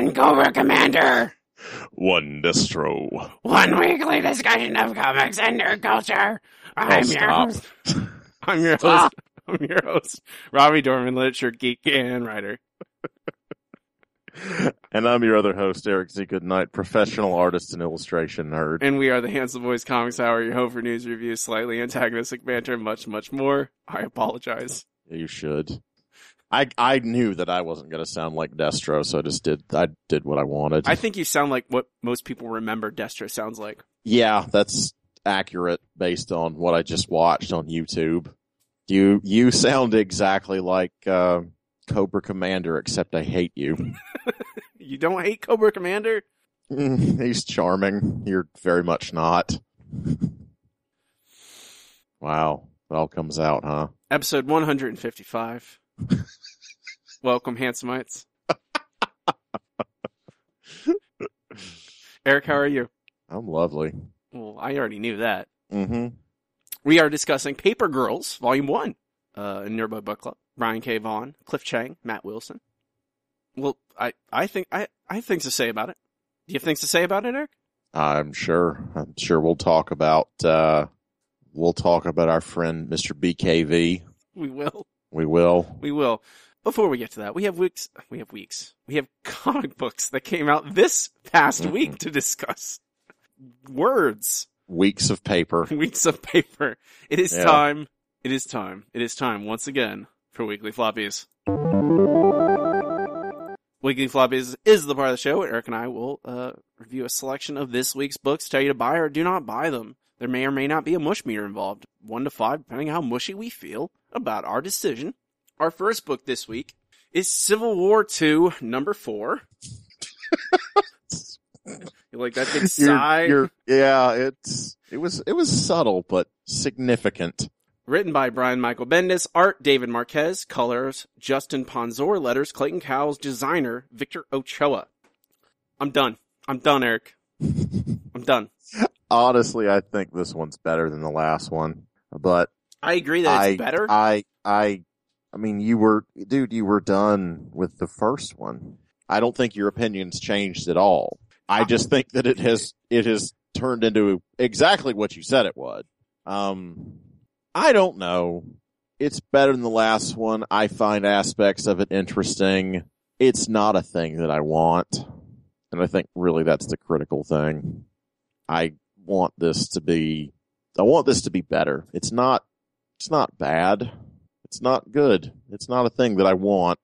One Cobra Commander. One Destro. One weekly discussion of comics and nerd culture. I'm your host. I'm your host. I'm your host, Robbie Dorman, literature geek and writer. And I'm your other host, Eric Z. Goodnight, professional artist and illustration nerd. And we are the Handsome Boys Comics Hour, your home for news reviews, slightly antagonistic banter, and much, much more. I apologize. You should. I I knew that I wasn't going to sound like Destro, so I just did. I did what I wanted. I think you sound like what most people remember Destro sounds like. yeah, that's accurate based on what I just watched on YouTube. You you sound exactly like uh, Cobra Commander, except I hate you. You don't hate Cobra Commander? Mm, He's charming. You're very much not. Wow, it all comes out, huh? Episode 155. Welcome, Handsomeites. Eric, how are you? I'm lovely. Well, I already knew that. Mm-hmm. We are discussing Paper Girls, Volume 1, uh, in Nearby Book Club. Brian K. Vaughan, Cliff Chiang, Matt Wilson. Well, I, I think, I, I have things to say about it. Do you have things to say about it, Eric? I'm sure. I'm sure we'll talk about uh we'll talk about our friend Mr. BKV. We will. We will. We will. Before we get to that, we have weeks, we have weeks, we have comic books that came out this past Mhm. week to discuss. Words. Weeks of paper. Weeks of paper. It is Yeah. time. It is time. It is time once again for Weekly Floppies. Weekly Floppies is the part of the show where Eric and I will uh, review a selection of this week's books, tell you to buy or do not buy them. There may or may not be a mush meter involved, one to five, depending on how mushy we feel about our decision. Our first book this week is Civil War II, number four. you like that big You're- you're- yeah, it's it was it was subtle but significant. Written by Brian Michael Bendis, art David Marquez, colors Justin Ponsor, letters Clayton Cowles, designer Victor Ochoa. I'm done. I'm done, Eric. I'm done. Honestly, I think this one's better than the last one. But I agree that I it's better. I I I mean you were dude, you were done with the first one. I don't think your opinions changed at all. I just think that it has it has turned into exactly what you said it would. Um I don't know. It's better than the last one. I find aspects of it interesting. It's not a thing that I want. And I think really that's the critical thing. I want this to be I want this to be better. It's not it's not bad. It's not good. It's not a thing that I want.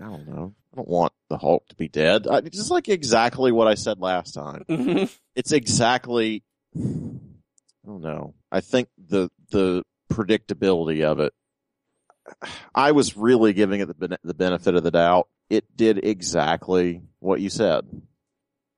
I don't know. I don't want the Hulk to be dead. I, it's just like exactly what I said last time. Mhm. It's exactly. I don't know. I think the the predictability of it. I was really giving it the the benefit of the doubt. It did exactly what you said,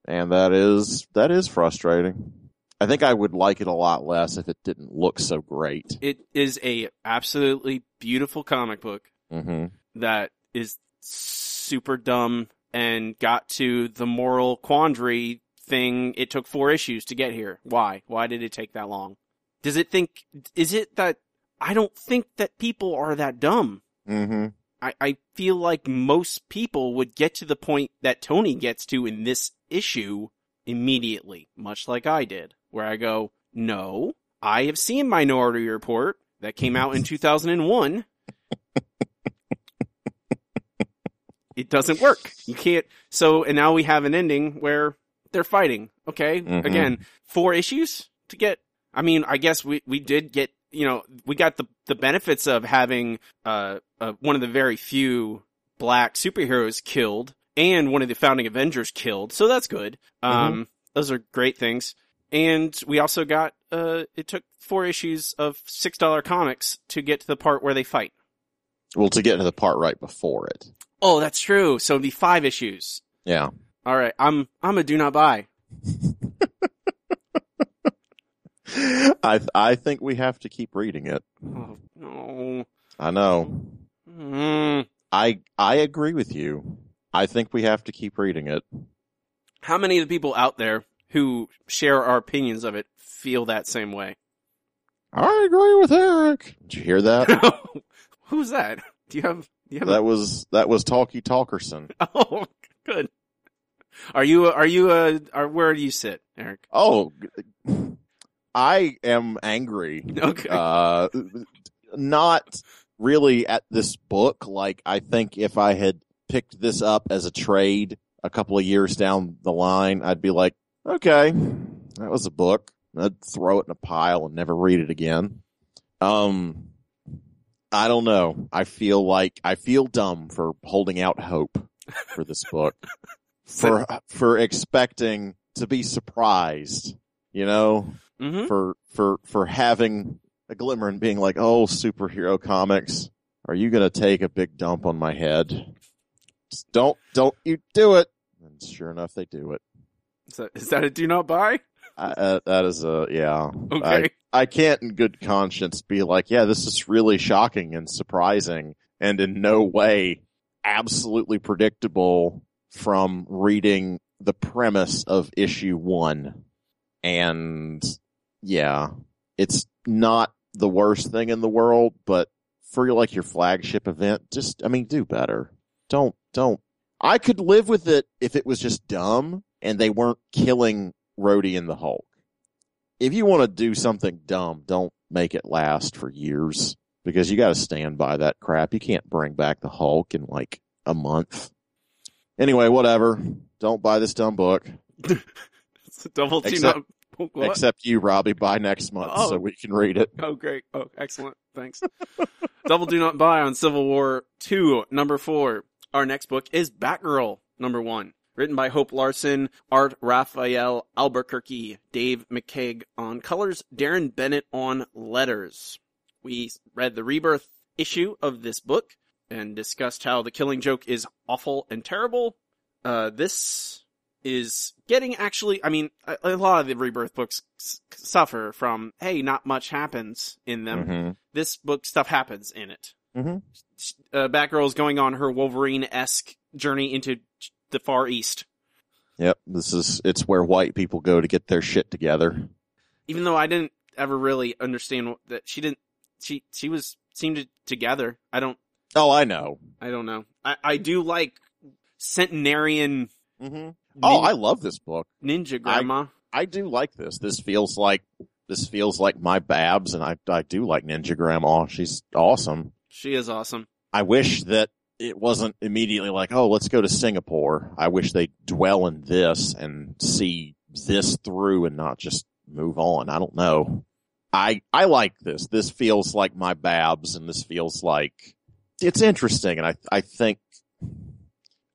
and that is that is frustrating. I think I would like it a lot less if it didn't look so great. it is a absolutely beautiful comic book hmm that is super dumb and got to the moral quandary thing. It took four issues to get here. Why? Why did it take that long? Does it think, is it that, I don't think that people are that dumb. hmm I, I feel like most people would get to the point that Tony gets to in this issue immediately, much like I did, where I go, no, I have seen Minority Report that came out in 2001. it doesn't work. You can't. So, and now we have an ending where they're fighting. Okay. Mhm. Again, four issues to get. I mean, I guess we, we did get, you know, we got the, the benefits of having, uh, uh, one of the very few black superheroes killed and one of the founding Avengers killed. So that's good. Um, those are great things. And we also got, uh, it took four issues of $6 comics to get to the part where they fight. Well, to get to the part right before it. Oh, that's true. So it'd five issues. Yeah. All right. I'm, I'm a do not buy. I I think we have to keep reading it. Oh, no. I know. Mm. I I agree with you. I think we have to keep reading it. How many of the people out there who share our opinions of it feel that same way? I agree with Eric. Did you hear that? Who's that? Do you have, do you have, that was that was Talkie Talkerson. oh, good. Are you, are you, uh, are, where do you sit, Eric? Oh, I am angry. Okay. Uh, not really at this book. Like I think if I had picked this up as a trade a couple of years down the line, I'd be like, okay, that was a book. I'd throw it in a pile and never read it again. Um, I don't know. I feel like I feel dumb for holding out hope for this book. for for expecting to be surprised, you know, hmm for for for having a glimmer and being like, "Oh, superhero comics, are you going to take a big dump on my head?" Just don't don't you do it. And sure enough, they do it. Is that, is that a do not buy? I, uh, that is a yeah. Okay. I, I can't in good conscience be like, yeah, this is really shocking and surprising and in no way absolutely predictable from reading the premise of issue one. And yeah, it's not the worst thing in the world, but for like your flagship event, just, I mean, do better. Don't, don't. I could live with it if it was just dumb and they weren't killing Rhodey and the Hulk. If you want to do something dumb, don't make it last for years because you got to stand by that crap. You can't bring back the Hulk in like a month. Anyway, whatever. Don't buy this dumb book. It's a double Except- not. What? Except you, Robbie, buy next month Oh. so we can read it. Oh, great. Oh, excellent. Thanks. Double do not buy on Civil War 2, number 4. Our next book is Batgirl, number 1. Written by Hope Larson, art Rafael Albuquerque, Dave McCaig on colors, Deron Bennett on letters. We read the rebirth issue of this book and discussed how the killing joke is awful and terrible. Uh, this is getting actually, I mean, a, a lot of the rebirth books s- suffer from, hey, not much happens in them. Mhm. This book stuff happens in it. Mhm. Uh, Batgirl is going on her Wolverine-esque journey into the Far East. Yep. This is, it's where white people go to get their shit together. Even though I didn't ever really understand that she didn't, she, she was, seemed to, together. I don't, Oh, I know. I don't know. I, I do like centenarian Mm-hmm. Oh, I love this book. ninja grandma. I do like this. This feels like, this feels like my Babs and I, I do like Ninja Grandma. She's awesome. She is awesome. I wish that it wasn't immediately like, oh, let's go to Singapore. I wish they dwell in this and see this through and not just move on. I don't know. I I like this. This feels like my Babs, and this feels like it's interesting. And I I think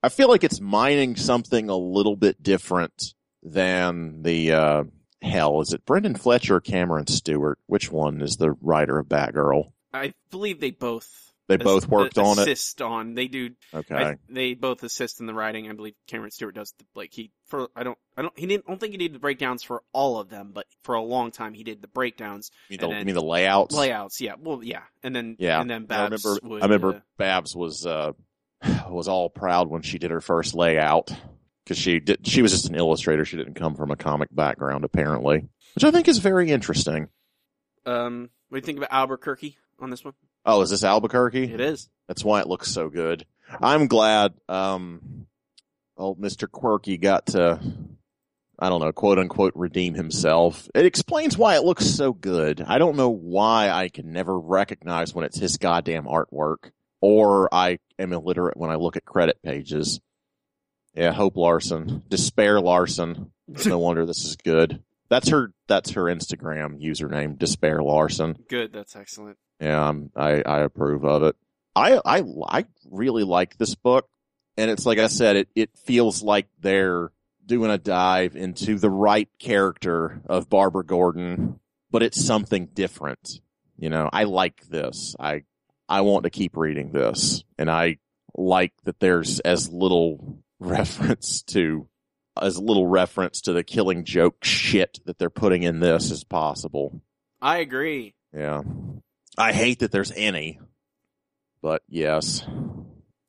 I feel like it's mining something a little bit different than the uh, hell. Is it Brenden Fletcher or Cameron Stewart? Which one is the writer of Batgirl? I believe they both They ass- both worked on it. assist on. They do. Okay. I, they both assist in the writing. I believe Cameron Stewart does. The, like he for I don't I don't he didn't I don't think he did the breakdowns for all of them, but for a long time he did the breakdowns You mean the, and you mean the layouts? layouts. Yeah, well, yeah, and then Yeah. and then I remember. would, I remember uh, Babs was uh was all proud when she did her first layout because she did. She was just an illustrator. She didn't come from a comic background, apparently, which I think is very interesting. um. What do you think about Albuquerque on this one? Oh, is this Albuquerque? It is. That's why it looks so good. I'm glad. Um, old Mister Quirky got to. I don't know, quote unquote, redeem himself. It explains why it looks so good. I don't know why I can never recognize when it's his goddamn artwork, or I am illiterate when I look at credit pages. Yeah, Hope Larson, Despair Larson. No wonder this is good. That's her. That's her Instagram username, Despair Larson. Good. That's excellent. Yeah, I'm, I I approve of it. I I I really like this book, and it's like I said, it it feels like they're doing a dive into the right character of Barbara Gordon, but it's something different. You know, I like this. I I want to keep reading this, and I like that there's as little reference to as little reference to the killing joke shit that they're putting in this as possible. I agree. Yeah. I hate that there's any. But yes.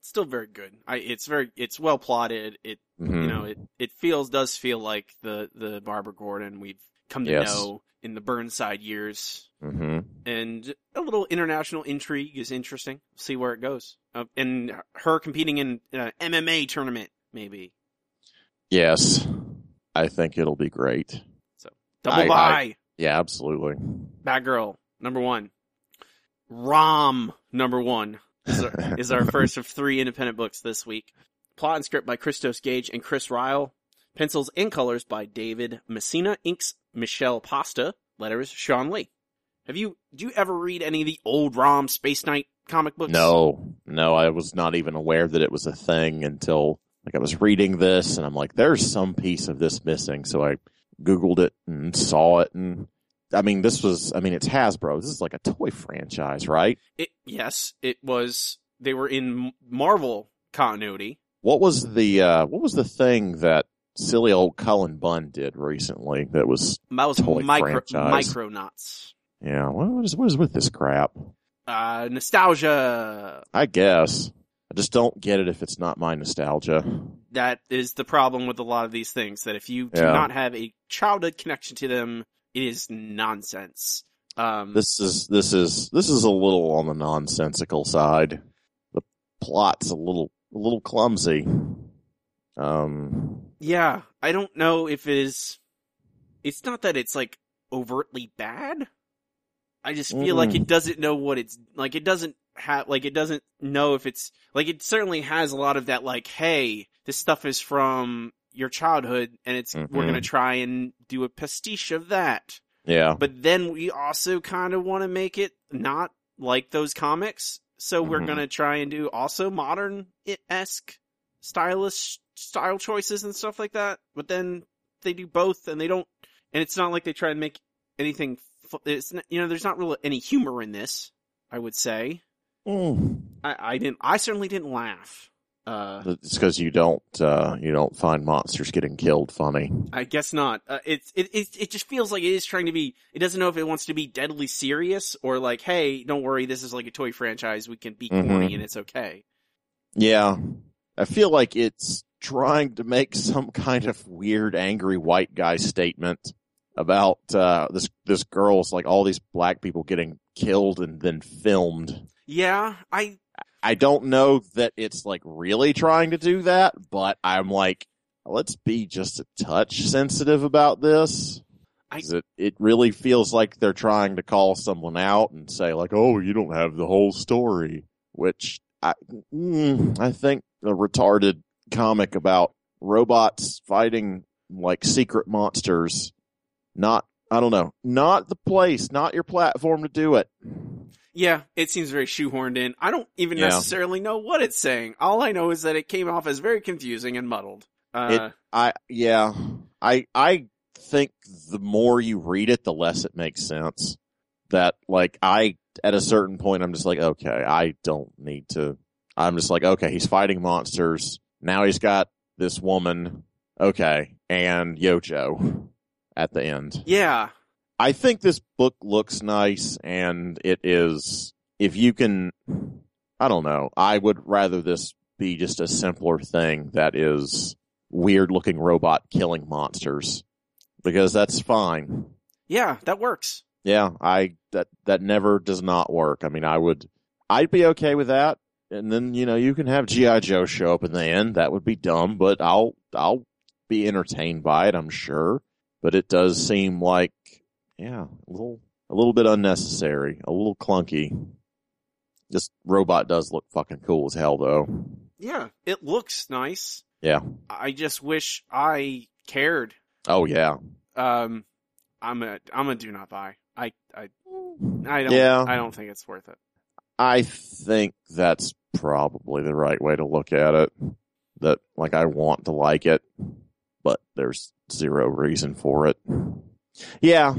Still very good. I it's very it's well plotted. It Mhm. you know it it feels does feel like the the Barbara Gordon we've come to Yes. know in the Burnside years. Mhm. and a little international intrigue is interesting. See where it goes. Uh, and her competing in an MMA tournament, maybe. Yes. I think it'll be great. So, double I- buy. Yeah, absolutely. Batgirl, number one. Rom, number one, is our, is our first of three independent books this week. Plot and script by Christos Gage and Chris Ryall. Pencils and colors by David Messina. Inks Michelle Pasta. Letters Shawn Lee. Have you, do you ever read any of the old Rom Space Knight comic books? No, no, I was not even aware that it was a thing until like I was reading this and I'm like, there's some piece of this missing. So I Googled it and saw it. And I mean, this was, I mean, it's Hasbro. This is like a toy franchise, right? It, yes, it was. They were in Marvel continuity. What was the, uh, what was the thing that silly old Cullen Bunn did recently that was, That was Toy micro franchise. Micronauts. yeah, what is, what is with this crap? Uh, nostalgia. I guess. I just don't get it if it's not my nostalgia. That is the problem with a lot of these things. That if you do Yeah. not have a childhood connection to them, it is nonsense. Um, This is this is this is a little on the nonsensical side. The plot's a little a little clumsy. Um yeah, I don't know if it is. It's not that it's like overtly bad. I just feel like Mm. it doesn't know what it's like. It doesn't have like it doesn't know if it's like it certainly has a lot of that like, hey, this stuff is from your childhood, and it's we're Mhm. gonna try and do a pastiche of that. yeah. But then we also kind of want to make it not like those comics, so we're Mhm. gonna try and do also modern esque stylish style choices and stuff like that. But then they do both, and they don't. And it's not like they try and make anything. It's you know, there's not really any humor in this. I would say. Mm. I, I didn't. I certainly didn't laugh. Uh, It's because you don't uh you don't find monsters getting killed funny. I guess not. Uh, it's it, it it just feels like it is trying to be. It doesn't know if it wants to be deadly serious or like, hey, don't worry, this is like a toy franchise. We can be Mhm. corny and it's okay. Yeah. I feel like it's trying to make some kind of weird angry white guy statement about uh this this girl's like all these black people getting killed and then filmed. Yeah, I I don't know that it's like really trying to do that, but I'm like, let's be just a touch sensitive about this. I- It, it really feels like they're trying to call someone out and say like, oh, you don't have the whole story, which I, mm, I think a retarded comic about robots fighting like secret monsters, not, I don't know, not the place, not your platform to do it. Yeah, it seems very shoehorned in. I don't even Yeah. necessarily know what it's saying. All I know is that it came off as very confusing and muddled. Uh, I yeah, I I think the more you read it, the less it makes sense. That like I at a certain point, I'm just like, okay, I don't need to. I'm just like, okay, he's fighting monsters. Now he's got this woman. Okay, and Yojo at the end. yeah, I think this book looks nice and it is, if you can, I don't know, I would rather this be just a simpler thing that is weird looking robot killing monsters because that's fine. yeah, that works. Yeah, I, that, that never does not work. I mean, I would, I'd be okay with that. And then, you know, you can have G.I. Joe show up in the end. That would be dumb, but I'll, I'll be entertained by it, I'm sure. But it does seem like yeah, a little a little bit unnecessary, a little clunky. This robot does look fucking cool as hell though. Yeah, it looks nice. Yeah. I just wish I cared. Oh yeah. Um, I'm a I'm a do not buy. I I I don't Yeah. I don't think it's worth it. I think that's probably the right way to look at it. That like I want to like it, but there's zero reason for it. Yeah.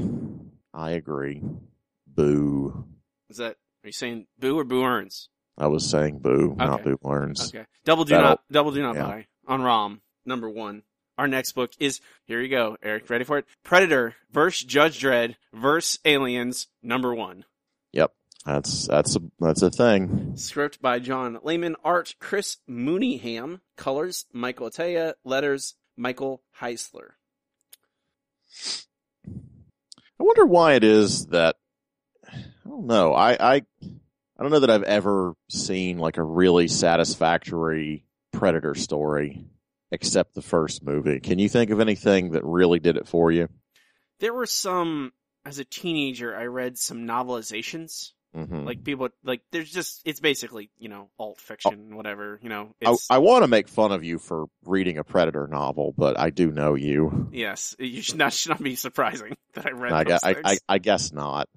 I agree. Boo. Is that are you saying boo or boo earns? I was saying boo, not boo learns. Okay. Double do That'll- not double do not yeah. buy on ROM number one. Our next book is here you go, Eric. Ready for it? Predator versus Judge Dredd versus Aliens number one. Yep. That's that's a that's a thing. Script by John Layman, art Chris Mooneyham, colors Michael Atiyeh, letters Michael Heisler. I wonder why it is that I don't know. I I I don't know that I've ever seen like a really satisfactory Predator story except the first movie. Can you think of anything that really did it for you? There were some as a teenager. I read some novelizations. Hmm Like people, like there's just it's basically you know alt fiction, whatever. You know, I, it's I want to make fun of you for reading a Predator novel, but I do know you. yes. You should not should not be surprising that I read I, those gue- I. I, I guess not.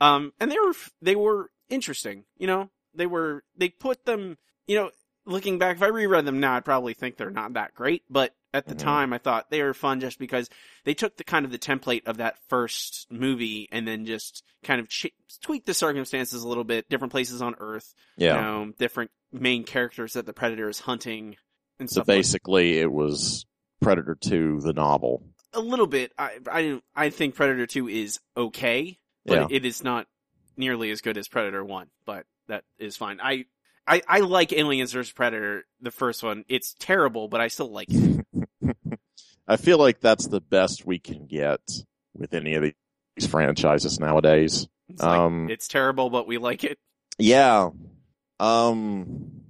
Um, and they were they were interesting. You know, they were they put them. You know, looking back, if I reread them now, I'd probably think they're not that great. But at the Mhm. time, I thought they were fun just because they took the kind of the template of that first movie and then just kind of ch- tweaked the circumstances a little bit. Different places on Earth, Yeah. you know, different main characters that the Predator is hunting and so stuff. like- basically, it was Predator Two, the novel. a little bit. I I I think Predator Two is okay, but Yeah. it is not nearly as good as Predator One. But that is fine. I I, I like Aliens vs Predator, the first one. It's terrible, but I still like it. I feel like that's the best we can get with any of these franchises nowadays. It's, like, Um, it's terrible, but we like it. Yeah. Um,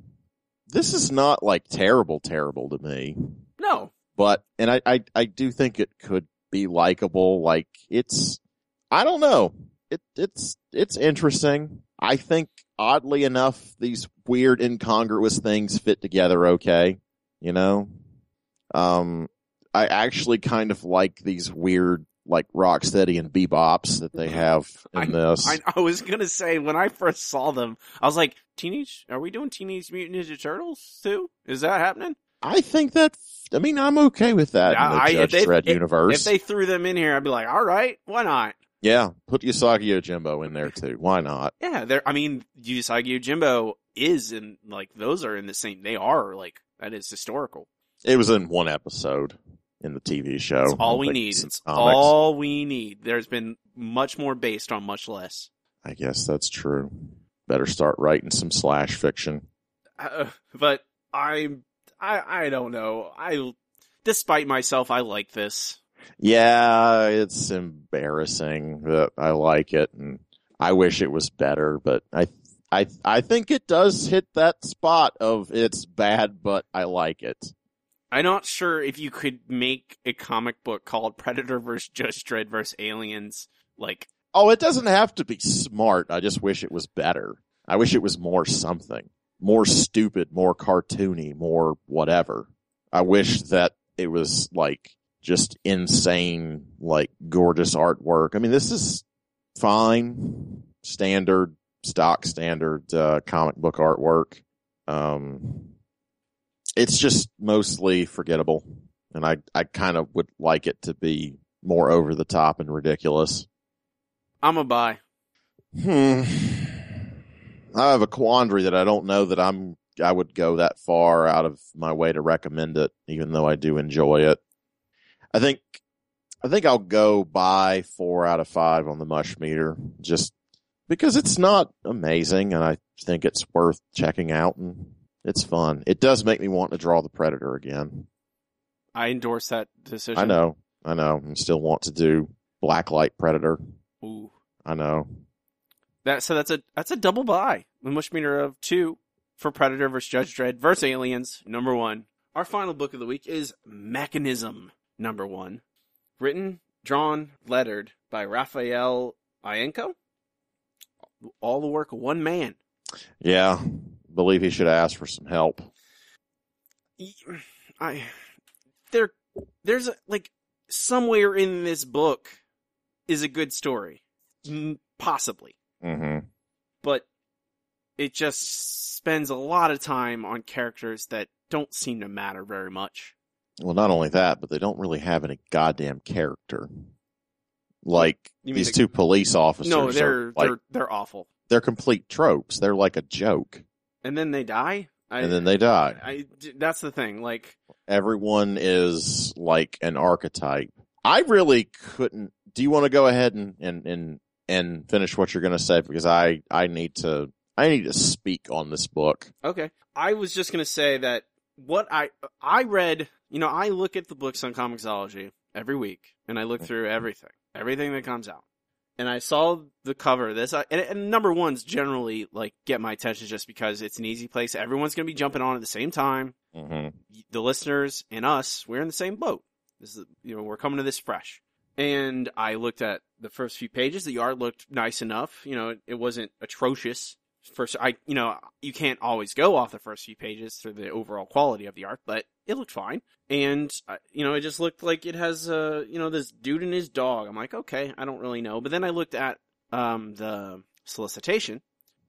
this is not like terrible, terrible to me, No, but, and I, I, I do think it could be likable. Like it's, I don't know. It, it's, it's interesting. I think oddly enough, these weird incongruous things fit together okay. You know? Um, I actually kind of like these weird, like Rocksteady and Bebops that they have in this. I, I was gonna say when I first saw them, I was like, "Teenage? Are we doing Teenage Mutant Ninja Turtles too? Is that happening?" I think that. I mean, I'm okay with that in the I- Judge they- Dredd if- universe. If they threw them in here, I'd be like, "All right, why not?" yeah, put Usagi Yojimbo in there too. Why not? Yeah, they're. I mean, Usagi Yojimbo is in like those are in the same. They are like that is historical. It was in one episode in the TV show. It's all we think need. it's comics. all we need. There's been much more based on much less. I guess that's true. Better start writing some slash fiction. Uh, but I, I, I don't know. I, despite myself, I like this. Yeah, it's embarrassing that I like it, and I wish it was better. But I, I, I think it does hit that spot of it's bad, but I like it. I'm not sure if you could make a comic book called Predator vs. Judge Dredd vs. Aliens. Like, Oh, it doesn't have to be smart. I just wish it was better. I wish it was more something. More stupid, more cartoony, more whatever. I wish that it was like just insane, like gorgeous artwork. I mean, this is fine, standard, stock standard, uh, comic book artwork. Um, it's just mostly forgettable. And I, I kind of would like it to be more over the top and ridiculous. I'm a buy. Hmm. I have a quandary that I don't know that I'm I would go that far out of my way to recommend it, even though I do enjoy it. I think I think I'll go by four out of five on the mush meter, just because it's not amazing and I think it's worth checking out and it's fun. It does make me want to draw the predator again. I endorse that decision. I know, I know. I still want to do Blacklight Predator. Ooh. I know. That so that's a that's a double buy. The mush meter of two for Predator versus Judge Dredd versus Aliens number one. Our final book of the week is Mechanism number one, written, drawn, lettered by Raffaele Ienco. All the work of one man. Yeah, believe he should ask for some help. I there there's a, like somewhere in this book is a good story, possibly. Mm-hmm. but it just spends a lot of time on characters that don't seem to matter very much. Well, not only that, but they don't really have any goddamn character. Like these the- two police officers. No, they're like they're they're awful. they're complete tropes. They're like a joke. And then they die. I, and then they die. I, that's the thing. Like, Everyone is like an archetype. I really couldn't. Do you want to go ahead and and and and finish what you're going to say because I I need to I need to speak on this book. okay, I was just gonna say that what I I read. You know, I look at the books on Comixology every week, and I look mm-hmm. through everything, everything that comes out. And I saw the cover of this, and, and number ones generally like get my attention just because it's an easy place. Everyone's gonna be jumping on at the same time. hmm the listeners and us, we're in the same boat. This is, you know, we're coming to this fresh. And I looked at the first few pages. The art looked nice enough. You know, it, it wasn't atrocious. First, I, you know, you can't always go off the first few pages for the overall quality of the art, but it looked fine. And, uh, you know, it just looked like it has, uh, you know, this dude and his dog. I'm like, okay, I don't really know. But then I looked at, um, the solicitation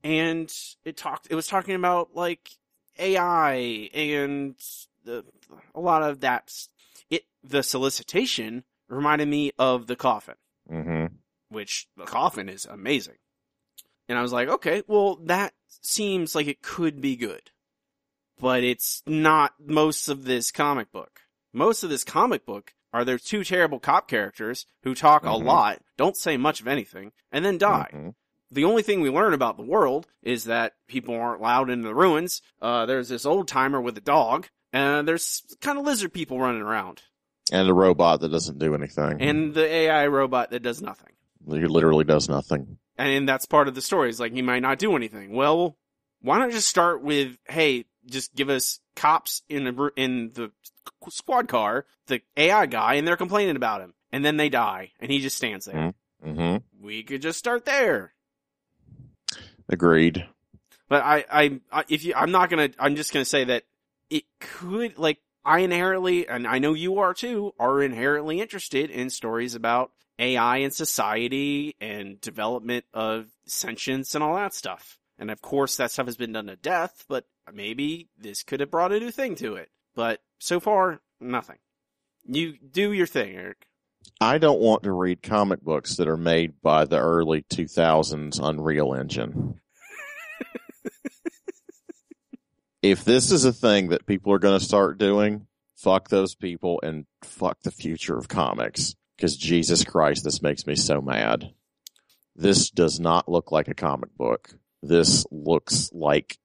and it talked, it was talking about like AI and the, a lot of that. It the solicitation reminded me of the coffin, hmm which the coffin is amazing. And I was like, okay, well that seems like it could be good, but it's not most of this comic book. Most of this comic book are there two terrible cop characters who talk Mhm. a lot, don't say much of anything, and then die hmm the only thing we learn about the world is that people aren't allowed into the ruins. Uh, there's this old timer with a dog, and there's kind of lizard people running around, And a robot that doesn't do anything. and the AI robot that does nothing. he literally does nothing. And that's part of the story. Is like he might not do anything. Well, why not just start with, hey, just give us cops in the in the squad car, the AI guy, and they're complaining about him, and then they die, and he just stands there. hmm We could just start there. Agreed. But I, I, I, if you, I'm not gonna, I'm just gonna say that it could, like, I inherently, and I know you are too, are inherently interested in stories about AI and society and development of sentience and all that stuff. And of course that stuff has been done to death, but maybe this could have brought a new thing to it. But so far, nothing. You do your thing, Eric. I don't want to read comic books that are made by the early 2000s Unreal Engine. if this is a thing that people are going to start doing, fuck those people and fuck the future of comics. Because Jesus Christ, this makes me so mad. This does not look like a comic book. This looks like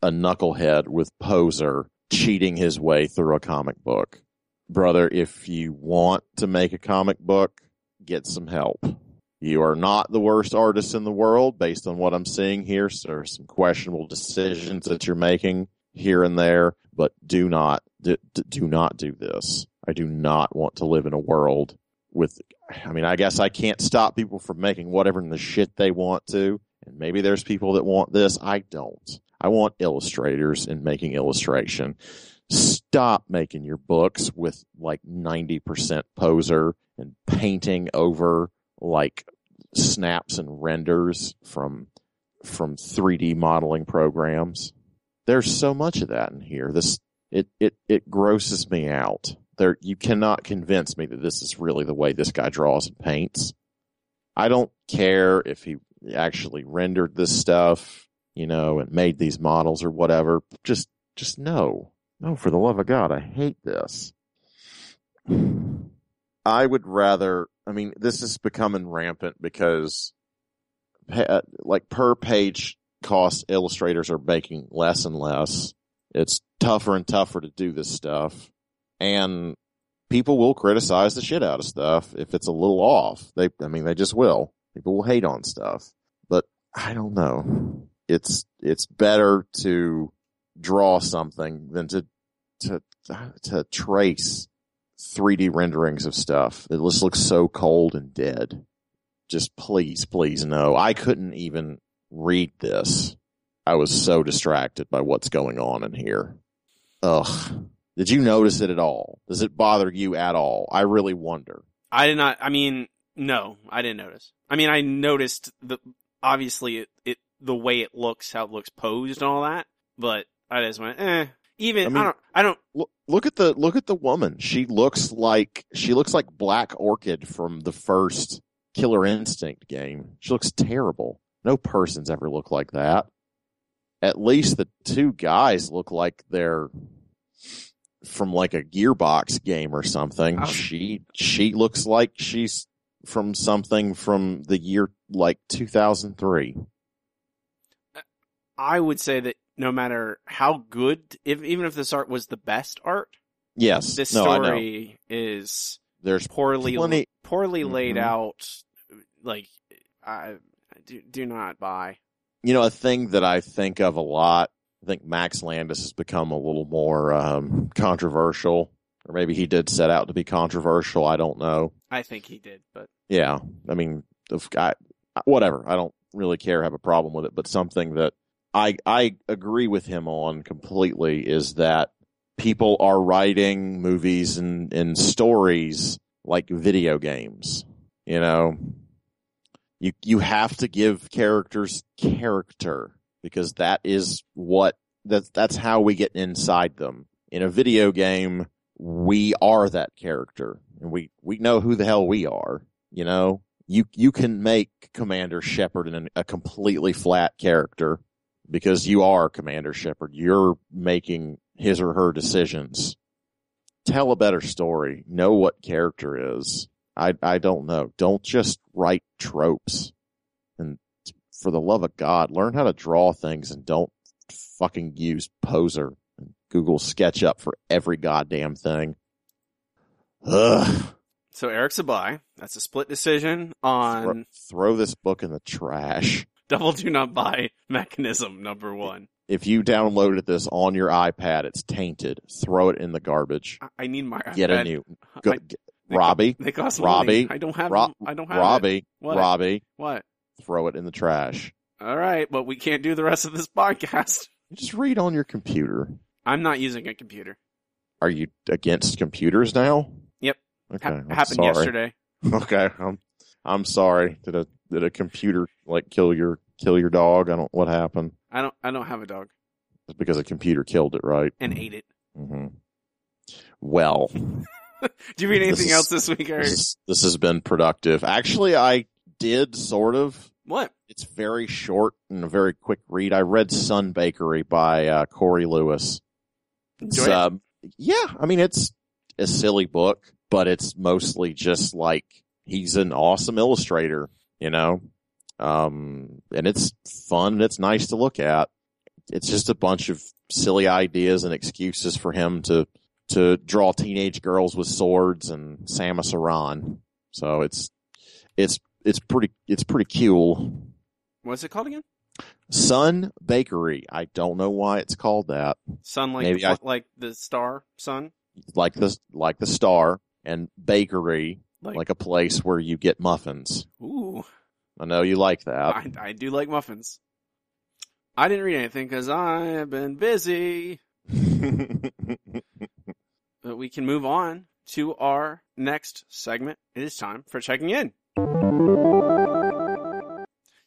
a knucklehead with poser cheating his way through a comic book brother, if you want to make a comic book, get some help. You are not the worst artist in the world based on what I'm seeing here. So there are some questionable decisions that you're making here and there, but do not, do, do not do this. I do not want to live in a world with, I mean, I guess I can't stop people from making whatever in the shit they want to. And maybe there's people that want this. I don't. I want illustrators and making illustration stop making your books with like 90% poser and painting over like snaps and renders from from 3D modeling programs. There's so much of that in here. This it it it grosses me out. There you cannot convince me that this is really the way this guy draws and paints. I don't care if he actually rendered this stuff, you know, and made these models or whatever. Just just no. No, for the love of God, I hate this. I would rather, I mean, this is becoming rampant because, uh, like, per page cost illustrators are making less and less. It's tougher and tougher to do this stuff. And people will criticize the shit out of stuff if it's a little off. They, I mean, they just will. People will hate on stuff. But I don't know. It's, it's better to, draw something than to to to trace 3D renderings of stuff. It just looks so cold and dead. Just please, please no. I couldn't even read this. I was so distracted by what's going on in here. Ugh. Did you notice it at all? Does it bother you at all? I really wonder. I did not. I mean, no, I didn't notice. I mean, I noticed the obviously it, it the way it looks, how it looks posed, and all that. But I just went, eh. Even I, I don't. I don't. Look, look at the look at the woman. She looks like she looks like Black Orchid from the first Killer Instinct game. She looks terrible. No person's ever looked like that. at least the two guys look like they're from like a Gearbox game or something. Oh. She she looks like she's from something from the year like 2003. I would say that no matter how good, if even if this art was the best art, Yes. this no, story is There's poorly plenty- poorly laid Mhm. out. Like, I do, do not buy. you know, a thing that I think of a lot. I think Max Landis has become a little more um, controversial, or maybe he did set out to be controversial. I don't know. I think he did, but Yeah, I mean, if I, whatever. I don't really care. Have a problem with it, but something that I I agree with him on completely is that people are writing movies and and stories like video games. You know, you you have to give characters character because that is what that's that's how we get inside them. In a video game, we are that character and we we know who the hell we are. You know, you you can make Commander Shepard in a completely flat character because you are Commander Shepard. You're making his or her decisions. Tell a better story. Know what character is. I I don't know. Don't just write tropes. And for the love of God, learn how to draw things and don't fucking use Poser and Google SketchUp for every goddamn thing. Ugh. so Eric's a buy. That's a split decision on Throw, throw this book in the trash. double do not buy mechanism number one. If you downloaded this on your iPad, it's tainted. Throw it in the garbage. I, I need my Get iPad. a new. Go, I- get- they co- Robbie, They cost Robbie, money. I don't have. Ro- I don't have. It. Robbie, What? Robbie, What? Throw it in the trash. All right, but we can't do the rest of this podcast. Just read on your computer. I'm not using a computer. Are you against computers now? Yep. Okay. Ha- happened sorry. yesterday. Okay. I'm I'm sorry. Did a did a computer like kill your kill your dog? I don't. What happened? I don't. I don't have a dog It's because a computer killed it, right? and ate it. Mm-hmm. Well, Do you read anything is- else this week, Eric? this, this has been productive. Actually, I did sort of. What? It's very short and a very quick read. I read Sun Bakery by uh, Corey Lewis. Enjoy it? um, yeah, I mean it's a silly book, but it's mostly just like he's an awesome illustrator, you know. Um, and it's fun and it's nice to look at. It's just a bunch of silly ideas and excuses for him to to draw teenage girls with swords and Samus Aran. So it's it's it's pretty it's pretty cool. What's it called again? Sun Bakery. I don't know why it's called that. Sun like Maybe the, I- like the star sun. like the like the star and bakery Like, like a place where you get muffins. ooh, I know you like that. I, I do like muffins. I didn't read anything because I have been busy. But we can move on to our next segment. It is time for checking in.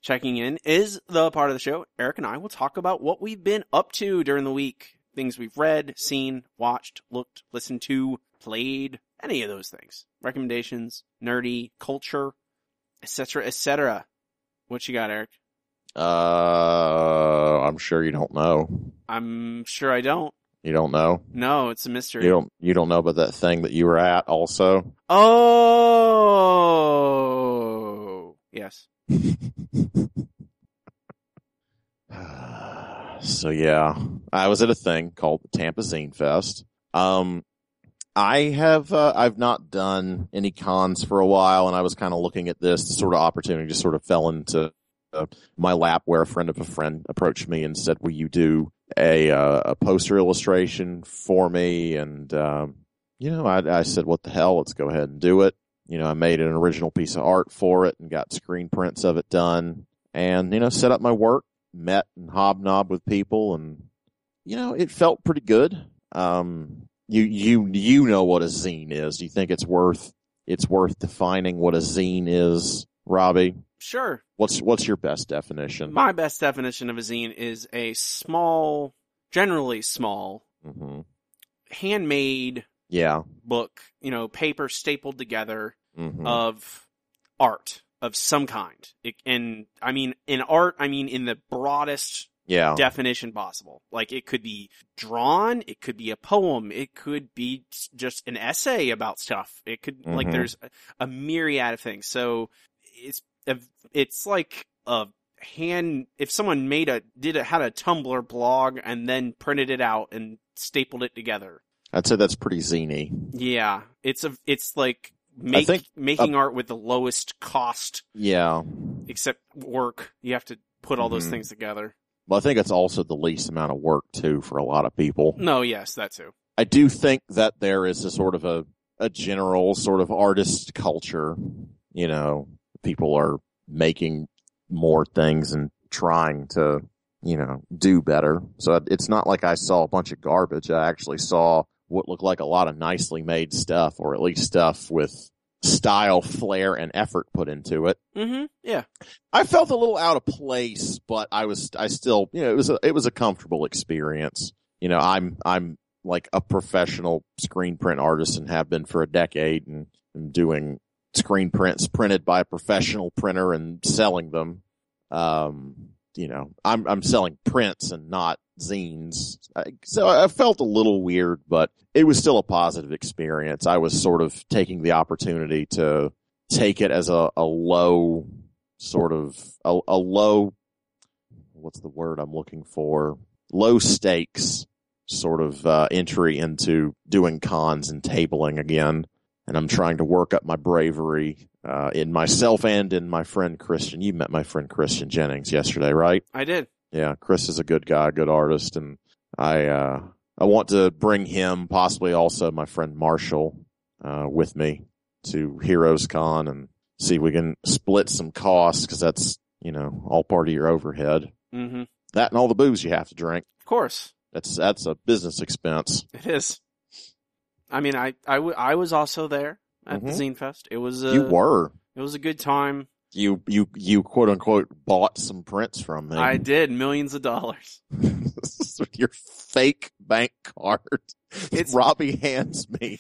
Checking in is the part of the show. Eric and I will talk about what we've been up to during the week. Things we've read, seen, watched, looked, listened to, played, any of those things. Recommendations, nerdy, culture, etc., etc. What you got, Eric? uh, I'm sure you don't know. I'm sure I don't. You don't know. No, it's a mystery. You don't. You don't know about that thing that you were at. Also, Oh, yes. so yeah, I was at a thing called the Tampa Zine Fest. Um, I have uh, I've not done any cons for a while, and I was kind of looking at this. The sort of opportunity just sort of fell into uh, my lap, where a friend of a friend approached me and said, "Will you do a uh, a poster illustration for me?" And um, you know, I, I said, "What the hell? Let's go ahead and do it." You know, I made an original piece of art for it and got screen prints of it done, and you know, set up my work, met and hobnobbed with people, and you know, it felt pretty good. Um, you you you know what a zine is. Do you think it's worth it's worth defining what a zine is, Robbie? Sure. What's what's your best definition? My best definition of a zine is a small, generally small, hmm handmade Yeah. book, you know, paper stapled together hmm of art of some kind. It, and I mean, in art, I mean in the broadest. Yeah. definition possible. Like it could be drawn, it could be a poem, it could be just an essay about stuff. It could like Mhm. there's a, a myriad of things. So it's a, it's like a hand if someone made a did a had a Tumblr blog and then printed it out and stapled it together. I'd say that's pretty zany. Yeah, it's a it's like make, think making art with the lowest cost Yeah. except work. You have to put all those Mhm. things together. Well, I think it's also the least amount of work too for a lot of people. No, yes, that too. I do think that there is a sort of a, a general sort of artist culture. You know, people are making more things and trying to, you know, do better. So it's not like I saw a bunch of garbage. I actually saw what looked like a lot of nicely made stuff, or at least stuff with style, flair, and effort put into it. Mm-hmm. Yeah. I felt a little out of place, but I was, I still, you know, it was a, it was a comfortable experience. You know, I'm, I'm like a professional screen print artist and have been for a decade and am doing screen prints printed by a professional printer and selling them. Um, you know, I'm, I'm selling prints and not zines. So I felt a little weird, but it was still a positive experience. I was sort of taking the opportunity to take it as a, a low sort of a, a low what's the word I'm looking for low stakes sort of uh, entry into doing cons and tabling again and I'm trying to work up my bravery uh, in myself and in my friend Christian you met my friend Christian Jennings yesterday right I did. yeah Chris is a good guy good artist and I uh I want to bring him possibly also my friend Marshall uh with me to Heroes Con and see if we can split some costs because that's you know all part of your overhead. Mm-hmm. That and all the booze you have to drink. Of course, That's that's a business expense. it is. I mean, I I, w- I was also there at the Mhm. Zine Fest. It was a you were it was a good time. you you you quote unquote bought some prints from me. I did millions of dollars. your fake bank card. It's- Robbie hands me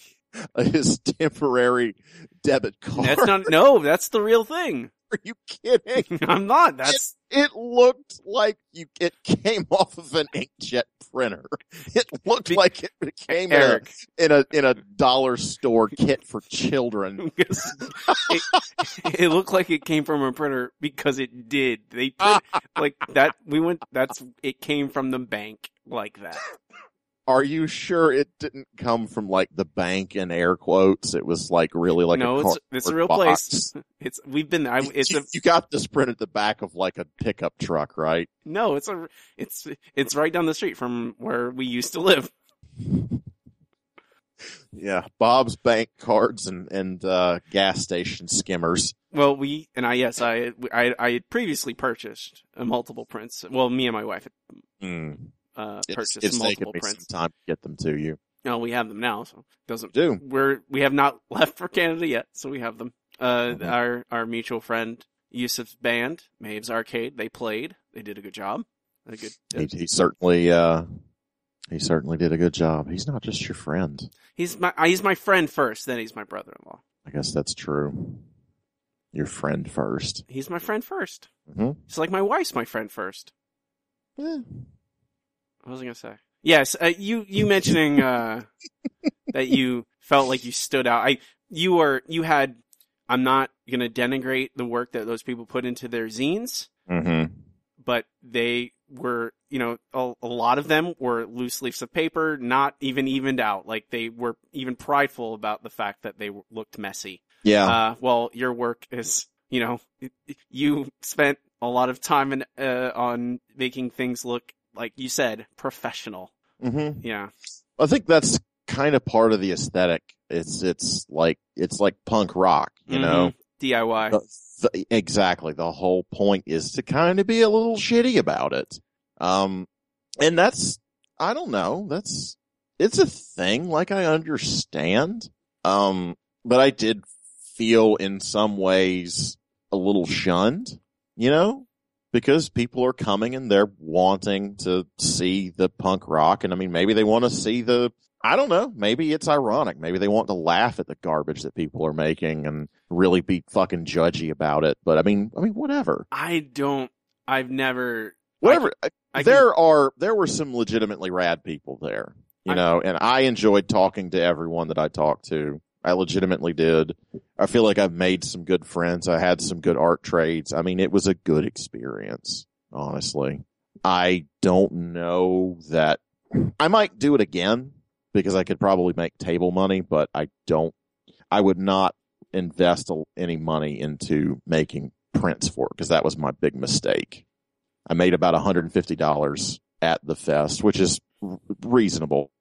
his temporary debit card. That's not no. That's the real thing. Are you kidding? I'm not. That's It looked like you. It came off of an inkjet printer. It looked Be- like it came in a, Eric. in a in a dollar store kit for children. It, it looked like it came from a printer because it did. They print, like that. We went. That's it came from the bank like that. Are you sure it didn't come from like the bank in air quotes? It was like really like no, a it's it's a real cardboard place. It's we've been. I, it's you, a you got this print at the back of like a pickup truck, right? no. It's a. It's it's right down the street from where we used to live. Yeah, Bob's bank cards and and uh, gas station skimmers. Well, we and I yes, I I I had previously purchased multiple prints. Well, me and my wife Mm. Uh, It's, it's multiple prints. some time to get them to you. No, we have them now, so doesn't Do we're we have not left for Canada yet, so we have them. Uh, Mhm. our our mutual friend Yusuf's band, Maeve's Arcade, they played. They did a good job. A good. he, he certainly uh, he certainly did a good job. He's not just your friend. He's my uh, he's my friend first, then he's my brother-in-law. I guess that's true. Your friend first. He's my friend 1st Mhm. It's like my wife's my friend first. Eh, What was I gonna say? Yes, uh, you you mentioning uh, that you felt like you stood out. I you were you had. I'm not gonna denigrate the work that those people put into their zines. Mm-hmm. but they were, you know, a, a lot of them were loose leaves of paper, not even evened out. Like they were even prideful about the fact that they looked messy. Yeah. Uh, well, your work is, you know, you spent a lot of time in, uh, on making things look, like you said, professional. mm-hmm. Yeah. I think that's kind of part of the aesthetic. It's it's like it's like punk rock, you know. DIY. The- the- exactly. The whole point is to kind of be a little shitty about it. Um, and that's I don't know. That's it's a thing. Like I understand. Um, but I did feel in some ways a little shunned, you know, because people are coming and they're wanting to see the punk rock. And I mean, maybe they want to see the, I don't know, maybe it's ironic. Maybe they want to laugh at the garbage that people are making and really be fucking judgy about it. But I mean, I mean, whatever. I don't, I've never whatever. I can- there are there were some legitimately rad people there, you I- know, and I enjoyed talking to everyone that I talked to. I legitimately did. I feel like I've made some good friends. I had some good art trades. I mean, it was a good experience, honestly. I don't know that I might do it again because I could probably make table money, but I don't, I would not invest any money into making prints for it because that was my big mistake. I made about $150 at the fest, which is reasonable,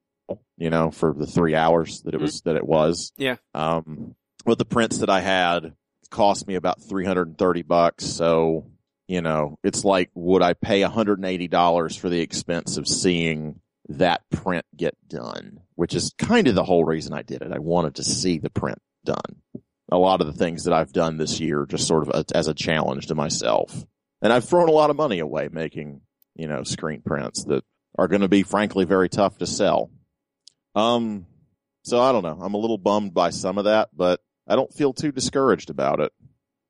you know, for the three hours that it was, that it was. Yeah. Um, but the prints that I had cost me about 330 bucks. So, you know, it's like, would I pay $180 for the expense of seeing that print get done? Which is kind of the whole reason I did it. I wanted to see the print done. A lot of the things that I've done this year just sort of a, as a challenge to myself. And I've thrown a lot of money away making, you know, screen prints that are going to be frankly very tough to sell. Um, so I don't know. I'm a little bummed by some of that, but I don't feel too discouraged about it.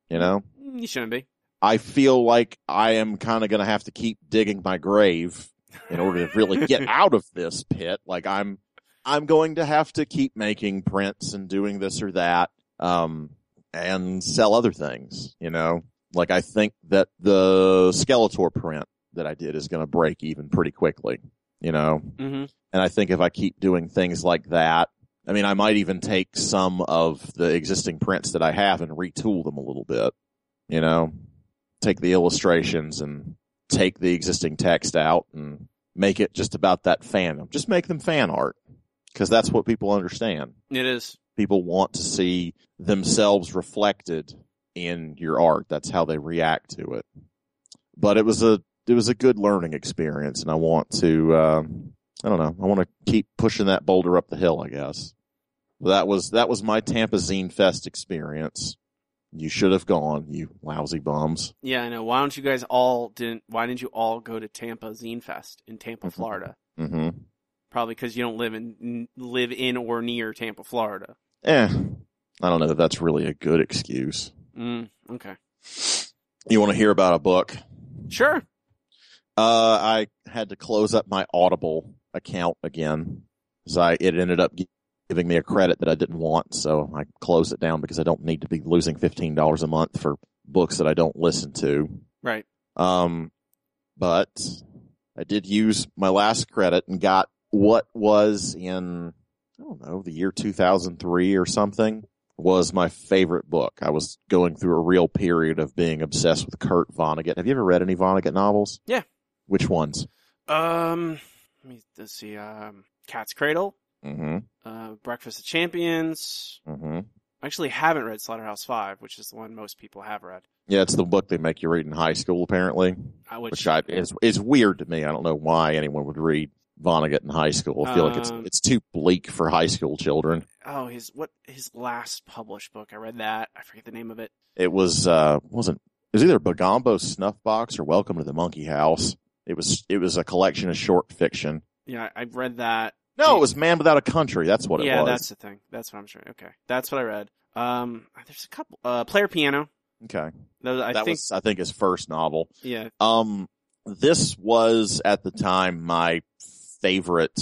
You know, Mm, You shouldn't be. I feel like I am kind of going to have to keep digging my grave in order to really get out of this pit. Like I'm, I'm going to have to keep making prints and doing this or that, um, and sell other things, you know, like I think that the Skeletor print that I did is going to break even pretty quickly, you know, hmm and I think if I keep doing things like that, I mean, I might even take some of the existing prints that I have and retool them a little bit, you know, take the illustrations and take the existing text out and make it just about that fandom. Just make them fan art because that's what people understand. It is. People want to see themselves reflected in your art. That's how they react to it. But it was a, it was a good learning experience and I want to, uh, I don't know. I want to keep pushing that boulder up the hill, I guess. That was, that was my Tampa Zine Fest experience. You should have gone, you lousy bums. Yeah, I know. Why don't you guys all didn't? Why didn't you all go to Tampa Zine Fest in Tampa, Mhm. Florida? hmm Probably because you don't live in live in or near Tampa, Florida. Eh. I don't know that that's really a good excuse. Mm, okay. You want to hear about a book? Sure. Uh, I had to close up my Audible account again. So I, it ended up giving me a credit that I didn't want. So I closed it down because I don't need to be losing $15 a month for books that I don't listen to. Right. Um, but I did use my last credit and got what was in, I don't know, the year 2003 or something was my favorite book. I was going through a real period of being obsessed with Kurt Vonnegut. Have you ever read any Vonnegut novels? Yeah. Which ones? Um. Let me let's see. Um. Cat's Cradle. Mm-hmm. Uh. Breakfast of Champions. Mm-hmm. I actually haven't read Slaughterhouse Five, which is the one most people have read. Yeah, it's the book they make you read in high school, apparently, Uh, which, which I, is, is weird to me. I don't know why anyone would read Vonnegut in high school. I feel like it's, Um, it's too bleak for high school children. oh, his what his last published book. I read that. I forget the name of it. It was uh wasn't it was either Bagombo Snuff Box or Welcome to the Monkey House. It was it was a collection of short fiction. Yeah, I read that. No, it was Man Without a Country. That's what it yeah, was. that's the thing. That's what I'm sure. Okay, that's what I read. Um, there's a couple. Uh, Player Piano. Okay, That was, I that think. was I think his first novel. yeah. Um, this was at the time my favorite,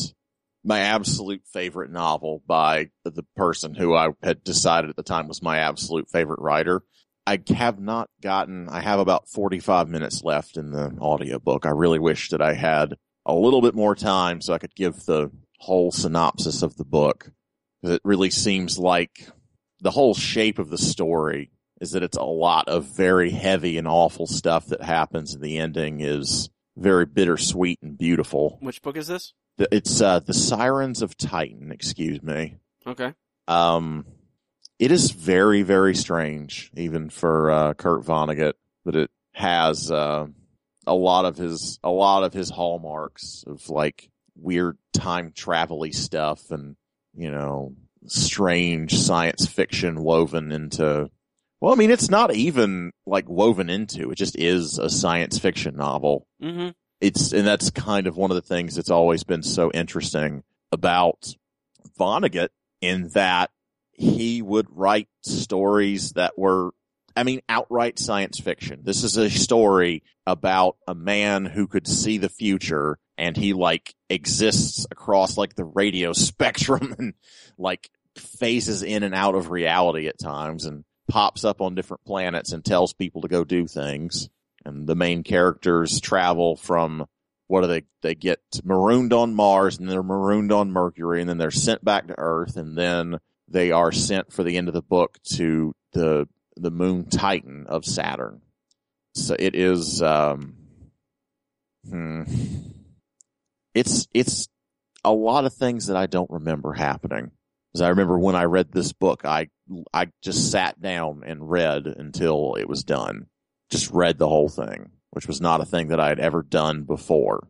my absolute favorite novel by the person who I had decided at the time was my absolute favorite writer. I have not gotten, I have about 45 minutes left in the audiobook. I really wish that I had a little bit more time so I could give the whole synopsis of the book. It really seems like the whole shape of the story is that it's a lot of very heavy and awful stuff that happens and the ending is very bittersweet and beautiful. Which book is this? It's, uh, The Sirens of Titan, excuse me. Okay. Um, it is very, very strange, even for, uh, Kurt Vonnegut, that it has, uh, a lot of his, a lot of his hallmarks of like weird time travel stuff and, you know, strange science fiction woven into, well, I mean, it's not even like woven into, it just is a science fiction novel Mm-hmm. it's and that's kind of one of the things that's always been so interesting about Vonnegut in that he would write stories that were I mean, outright science fiction. This is a story about a man who could see the future and he like exists across like the radio spectrum and like phases in and out of reality at times and pops up on different planets and tells people to go do things. And the main characters travel from what do they, they get marooned on Mars and they're marooned on Mercury and then they're sent back to Earth and then they are sent for the end of the book to the, the moon Titan of Saturn. So it is, um, hmm, it's, it's a lot of things that I don't remember happening. Because I remember when I read this book, I, I just sat down and read until it was done. Just read the whole thing, which was not a thing that I had ever done before.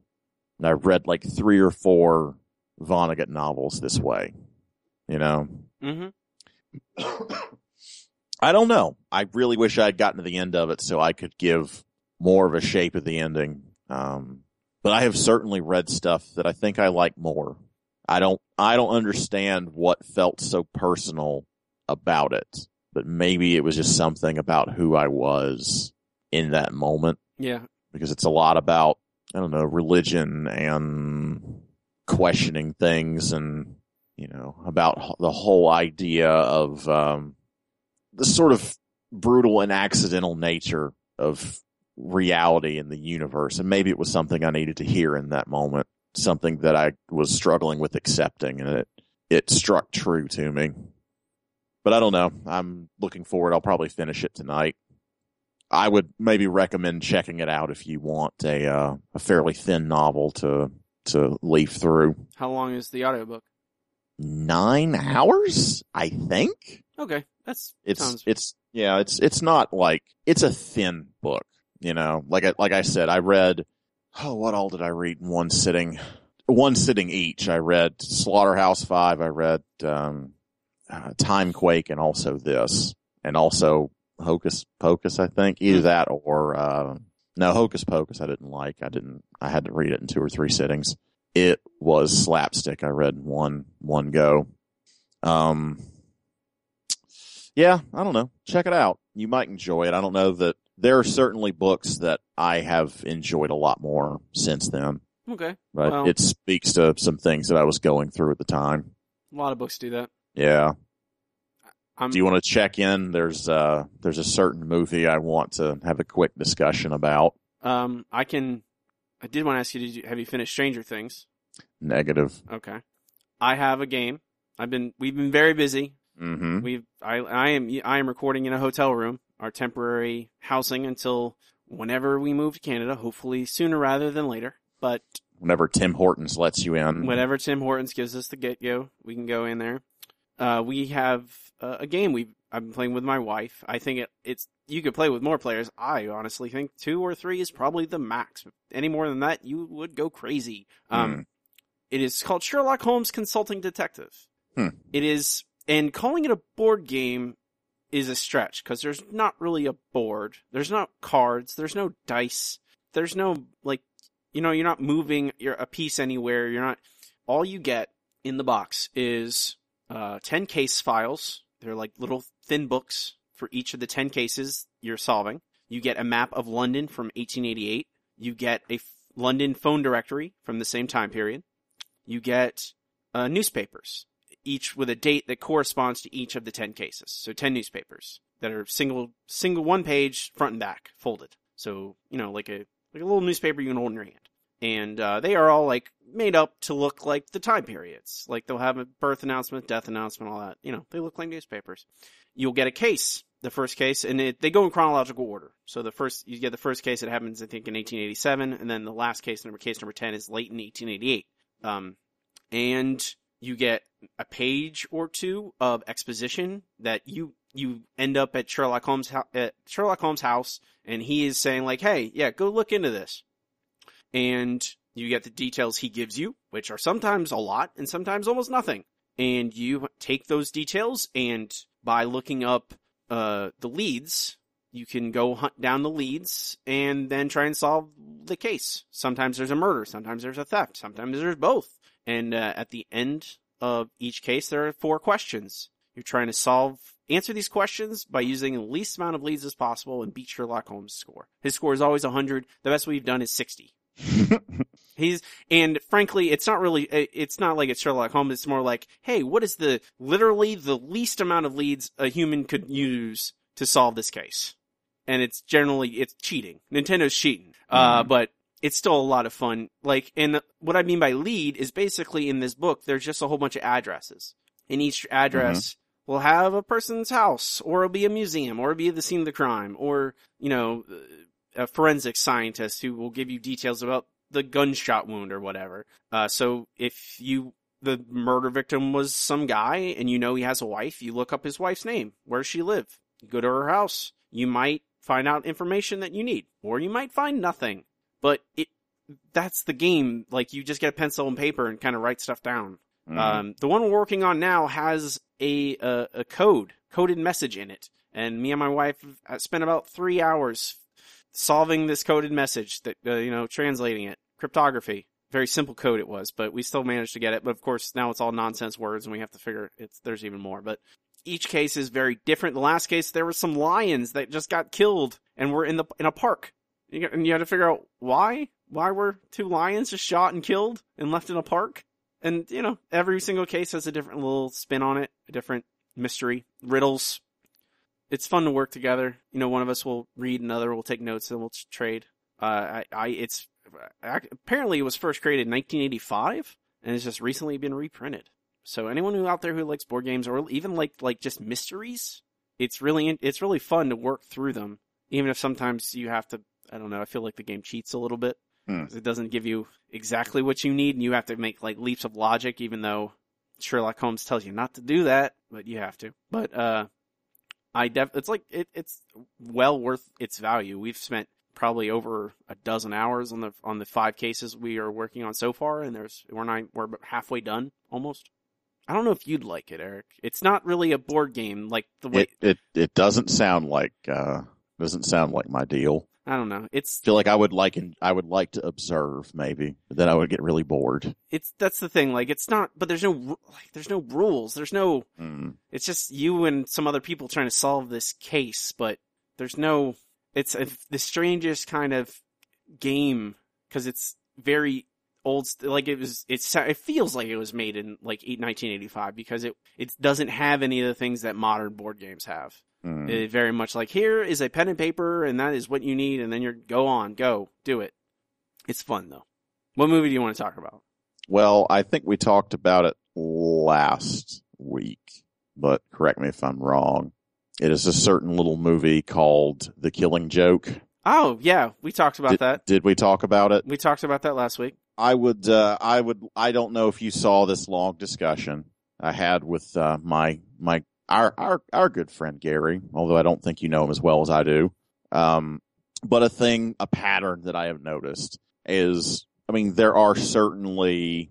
And I read like three or four Vonnegut novels this way, you know? Mm-hmm. I don't know. I really wish I had gotten to the end of it so I could give more of a shape of the ending. Um, but I have certainly read stuff that I think I like more. I don't, I don't understand what felt so personal about it, but maybe it was just something about who I was in that moment Yeah. because it's a lot about, I don't know, religion and questioning things and, you know, about the whole idea of, um, the sort of brutal and accidental nature of reality in the universe. And maybe it was something I needed to hear in that moment, something that I was struggling with accepting and it, it struck true to me. But I don't know. I'm looking forward. I'll probably finish it tonight. I would maybe recommend checking it out if you want a uh, a fairly thin novel to to leaf through. How long is the audiobook? Nine hours, I think. Okay. That's It's sounds it's yeah, it's it's not like it's a thin book, you know. Like I, like I said, I read oh, what all did I read in one sitting? One sitting each. I read Slaughterhouse Five. I read um, uh, Timequake, and also this, and also Hocus Pocus. I think either Hmm. that or uh, no Hocus Pocus. I didn't like. I didn't. I had to read it in two or three sittings. It was slapstick. I read one one go. Um, yeah, I don't know. Check it out. You might enjoy it. I don't know that there are certainly books that I have enjoyed a lot more since then, okay. but Well- it speaks to some things that I was going through at the time. A lot of books do that. Yeah. I'm Do you want to check in? There's uh there's a certain movie I want to have a quick discussion about. um I can I did want to ask you did you have you finished Stranger Things? Negative. Okay. I have a game. I've been we've been very busy. Mm-hmm. We've I I am I am recording in a hotel room, our temporary housing until whenever we move to Canada, hopefully sooner rather than later. But Whenever Tim Hortons lets you in. whenever Tim Hortons gives us the get go, we can go in there. Uh, we have uh, a game we I've been playing with my wife. I think it, it's you could play with more players. I honestly think two or three is probably the max. Any more than that, you would go crazy. Um, Hmm. It is called Sherlock Holmes Consulting Detective. Hmm. It is, and calling it a board game is a stretch because there's not really a board. There's not cards. There's no dice. There's no like, you know, you're not moving your a piece anywhere. You're not. All you get in the box is uh, ten case files. They're like little thin books for each of the ten cases you're solving. You get a map of London from 1888. You get a f- London phone directory from the same time period. You get uh, newspapers, each with a date that corresponds to each of the 10 cases. So 10 newspapers that are single, single one page, front and back, folded. So, you know, like a, like a little newspaper you can hold in your hand. And, uh, they are all like made up to look like the time periods. Like they'll have a birth announcement, death announcement, all that. You know, they look like newspapers. You'll get a case, the first case, and it, they go in chronological order. So the first, you get the first case that happens, I think, in 1887, and then the last case, number case number 10 is late in 1888. Um, and you get a page or two of exposition that you you end up at Sherlock Holmes at Sherlock Holmes' house, and he is saying like, "Hey, yeah, go look into this," and you get the details he gives you, which are sometimes a lot and sometimes almost nothing, and you take those details and by looking up uh, the leads. You can go hunt down the leads and then try and solve the case. Sometimes there's a murder, sometimes there's a theft, sometimes there's both. And uh, at the end of each case, there are four questions. You're trying to solve answer these questions by using the least amount of leads as possible and beat Sherlock Holmes' score. His score is always 100. The best we've done is 60. He's, and frankly, it's not really, it's not like it's Sherlock Holmes. It's more like, hey, what is the, literally the least amount of leads a human could use to solve this case? And it's generally, it's cheating. Nintendo's cheating. Uh, Mhm. but it's still a lot of fun. Like, and what I mean by lead is basically in this book, there's just a whole bunch of addresses. And each address will have a person's house, or it'll be a museum, or it'll be the scene of the crime, or, you know, a forensic scientist who will give you details about the gunshot wound or whatever. Uh, so if you, the murder victim was some guy and you know he has a wife, you look up his wife's name. Where does she live? You go to her house. You might find out information that you need, or you might find nothing. But it, that's the game. Like you just get a pencil and paper and kind of write stuff down. Mhm. Um, the one we're working on now has a, a a code, coded message in it, and me and my wife spent about three hours solving this coded message that uh, you know translating it, cryptography. Very simple code it was, but we still managed to get it. But of course, now it's all nonsense words, and we have to figure it's there's even more. But each case is very different. The last case, there were some lions that just got killed and were in the in a park, and you had to figure out why. Why were two lions just shot and killed and left in a park? And, you know, every single case has a different little spin on it, a different mystery, riddles. It's fun to work together. You know, one of us will read, another will take notes, and we'll trade. Uh, I, I, it's, apparently it was first created in 1985, and it's just recently been reprinted. So anyone who out there who likes board games, or even like, like just mysteries, it's really, it's really fun to work through them. Even if sometimes you have to, I don't know, I feel like the game cheats a little bit. Hmm. It doesn't give you exactly what you need, and you have to make like leaps of logic, even though Sherlock Holmes tells you not to do that, but you have to. But uh, I def it's like it, it's well worth its value. We've spent probably over a dozen hours on the on the five cases we are working on so far, and there's we're not we're halfway done almost. I don't know if you'd like it, Eric. It's not really a board game like the way it, it it doesn't sound like uh doesn't sound like my deal. I don't know. It's feel like I would like and I would like to observe maybe, but then I would get really bored. it's that's the thing. Like it's not, but there's no like there's no rules. There's no. Mm. It's just you and some other people trying to solve this case, but there's no. It's a, the strangest kind of game because it's very old. Like it was. It's it feels like it was made in like eight- 1985 because it it doesn't have any of the things that modern board games have. Mm. It very much like here is a pen and paper, and that is what you need, and then you're go on, go do it. It's fun though. What movie do you want to talk about? Well, I think we talked about it last week, but correct me if I'm wrong. It is a certain little movie called The Killing Joke. Oh yeah, we talked about did, that. Did we talk about it? We talked about that last week. I would, uh, I would, I don't know if you saw this long discussion I had with, uh, my, my, our, our, our good friend Gary, although I don't think you know him as well as I do. Um, but a thing, a pattern that I have noticed is, I mean, there are certainly,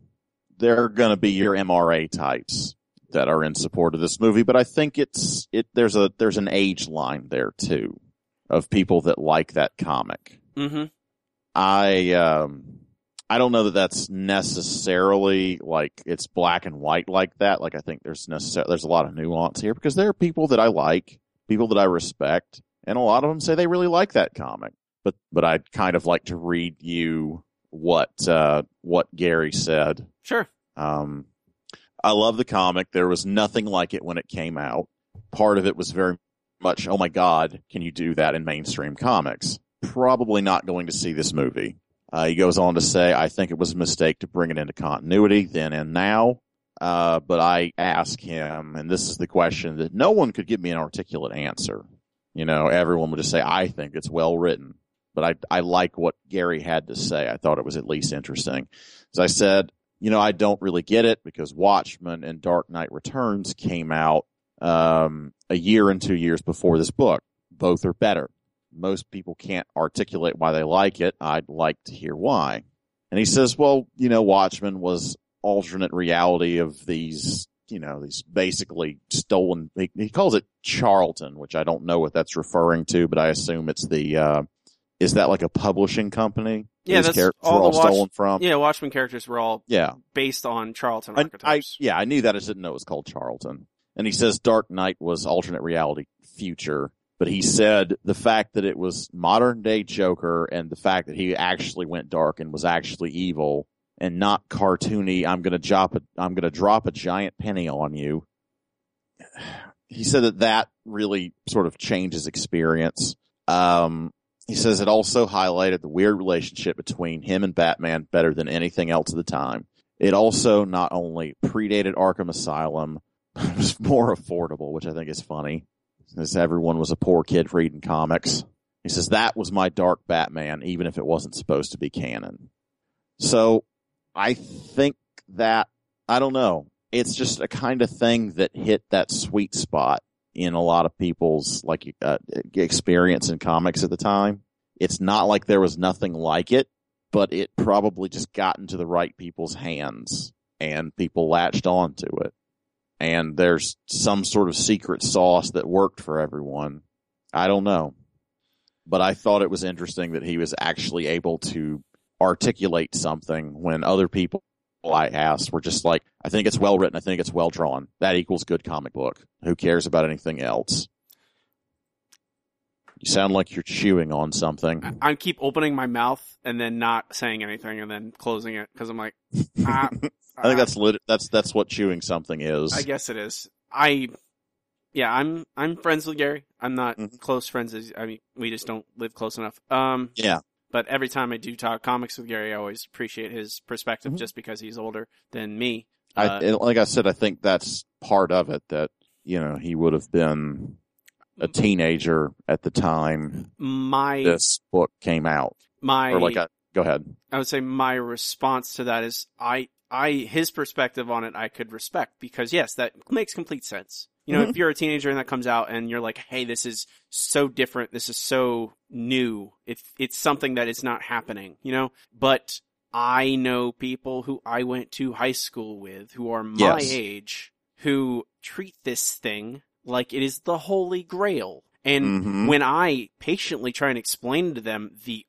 there are going to be your MRA types that are in support of this movie, but I think it's, it, there's a, there's an age line there too of people that like that comic. Mm-hmm. I um I don't know that that's necessarily like it's black and white like that. Like I think there's necessar- there's a lot of nuance here because there are people that I like, people that I respect, and a lot of them say they really like that comic. But but I'd kind of like to read you what uh what Gary said. Sure. Um I love the comic. There was nothing like it when it came out. Part of it was very much, oh my god, can you do that in mainstream comics? Probably not going to see this movie. Uh, he goes on to say, I think it was a mistake to bring it into continuity then and now. Uh, but I ask him, and this is the question that no one could give me an articulate answer. You know, everyone would just say, I think it's well written. But I, I like what Gary had to say. I thought it was at least interesting. As I said, you know, I don't really get it because Watchmen and Dark Knight Returns came out, um, a year and two years before this book. Both are better most people can't articulate why they like it. I'd like to hear why. And he says, well, you know, Watchmen was alternate reality of these, you know, these basically stolen, he, he calls it Charlton, which I don't know what that's referring to, but I assume it's the, uh, is that like a publishing company? Yeah, that's characters all were all the Watch- stolen from? Yeah, Watchmen characters were all Yeah. based on Charlton I, I, archetypes. yeah, I knew that. I just didn't know it was called Charlton. and he says Dark Knight was alternate reality future, but he said the fact that it was modern day Joker and the fact that he actually went dark and was actually evil and not cartoony. I'm gonna drop a I'm gonna drop a giant penny on you. He said that that really sort of changed his experience. Um, he says it also highlighted the weird relationship between him and Batman better than anything else at the time. It also not only predated Arkham Asylum, but was more affordable, which I think is funny, since everyone was a poor kid reading comics. He says that was my dark Batman, even if it wasn't supposed to be canon. So I think that, I don't know, it's just a kind of thing that hit that sweet spot in a lot of people's like uh, experience in comics at the time. It's not like there was nothing like it, but it probably just got into the right people's hands and people latched onto it. And there's some sort of secret sauce that worked for everyone. I don't know. But I thought it was interesting that he was actually able to articulate something when other people I asked were just like, I think it's well written. I think it's well drawn. That equals good comic book. Who cares about anything else? You sound like you're chewing on something. I keep opening my mouth and then not saying anything and then closing it because I'm like, ah, I think that's lit- that's that's what chewing something is. I guess it is. I, yeah, I'm I'm friends with Gary. I'm not Mhm. close friends. As I mean, we just don't live close enough. Um, Yeah. But every time I do talk comics with Gary, I always appreciate his perspective, Mhm. just because he's older than me. Uh, and like I said, I think that's part of it. That you know he would have been a teenager at the time my this book came out, my or like a, go ahead. I would say my response to that is I I his perspective on it I could respect because yes, that makes complete sense. You know, Mhm. if you're a teenager and that comes out and you're like, "Hey, this is so different. This is so new. It's it's something that is not happening." You know, but I know people who I went to high school with who are my Yes. age who treat this thing like it is the holy grail. And Mhm. when I patiently try and explain to them the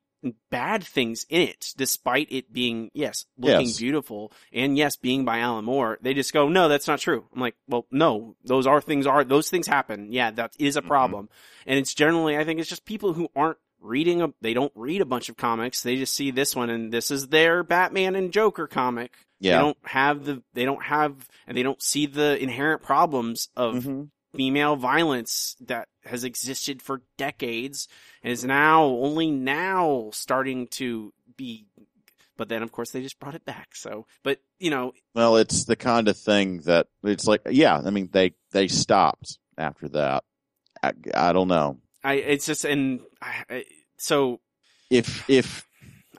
bad things in it, despite it being, yes, looking Yes. beautiful and yes, being by Alan Moore, they just go, no, that's not true. I'm like, well, no, those are things are, those things happen. Yeah, that is a Mhm. problem. And it's generally, I think it's just people who aren't reading a, they don't read a bunch of comics. They just see this one and this is their Batman and Joker comic. They yeah. don't have the, they don't have, and they don't see the inherent problems of Mhm. Female violence that has existed for decades and is now only now starting to be but then of course they just brought it back so but you know Well, it's the kind of thing that it's like, yeah. I mean, they they stopped after that. I, I don't know i it's just and I, I, so if if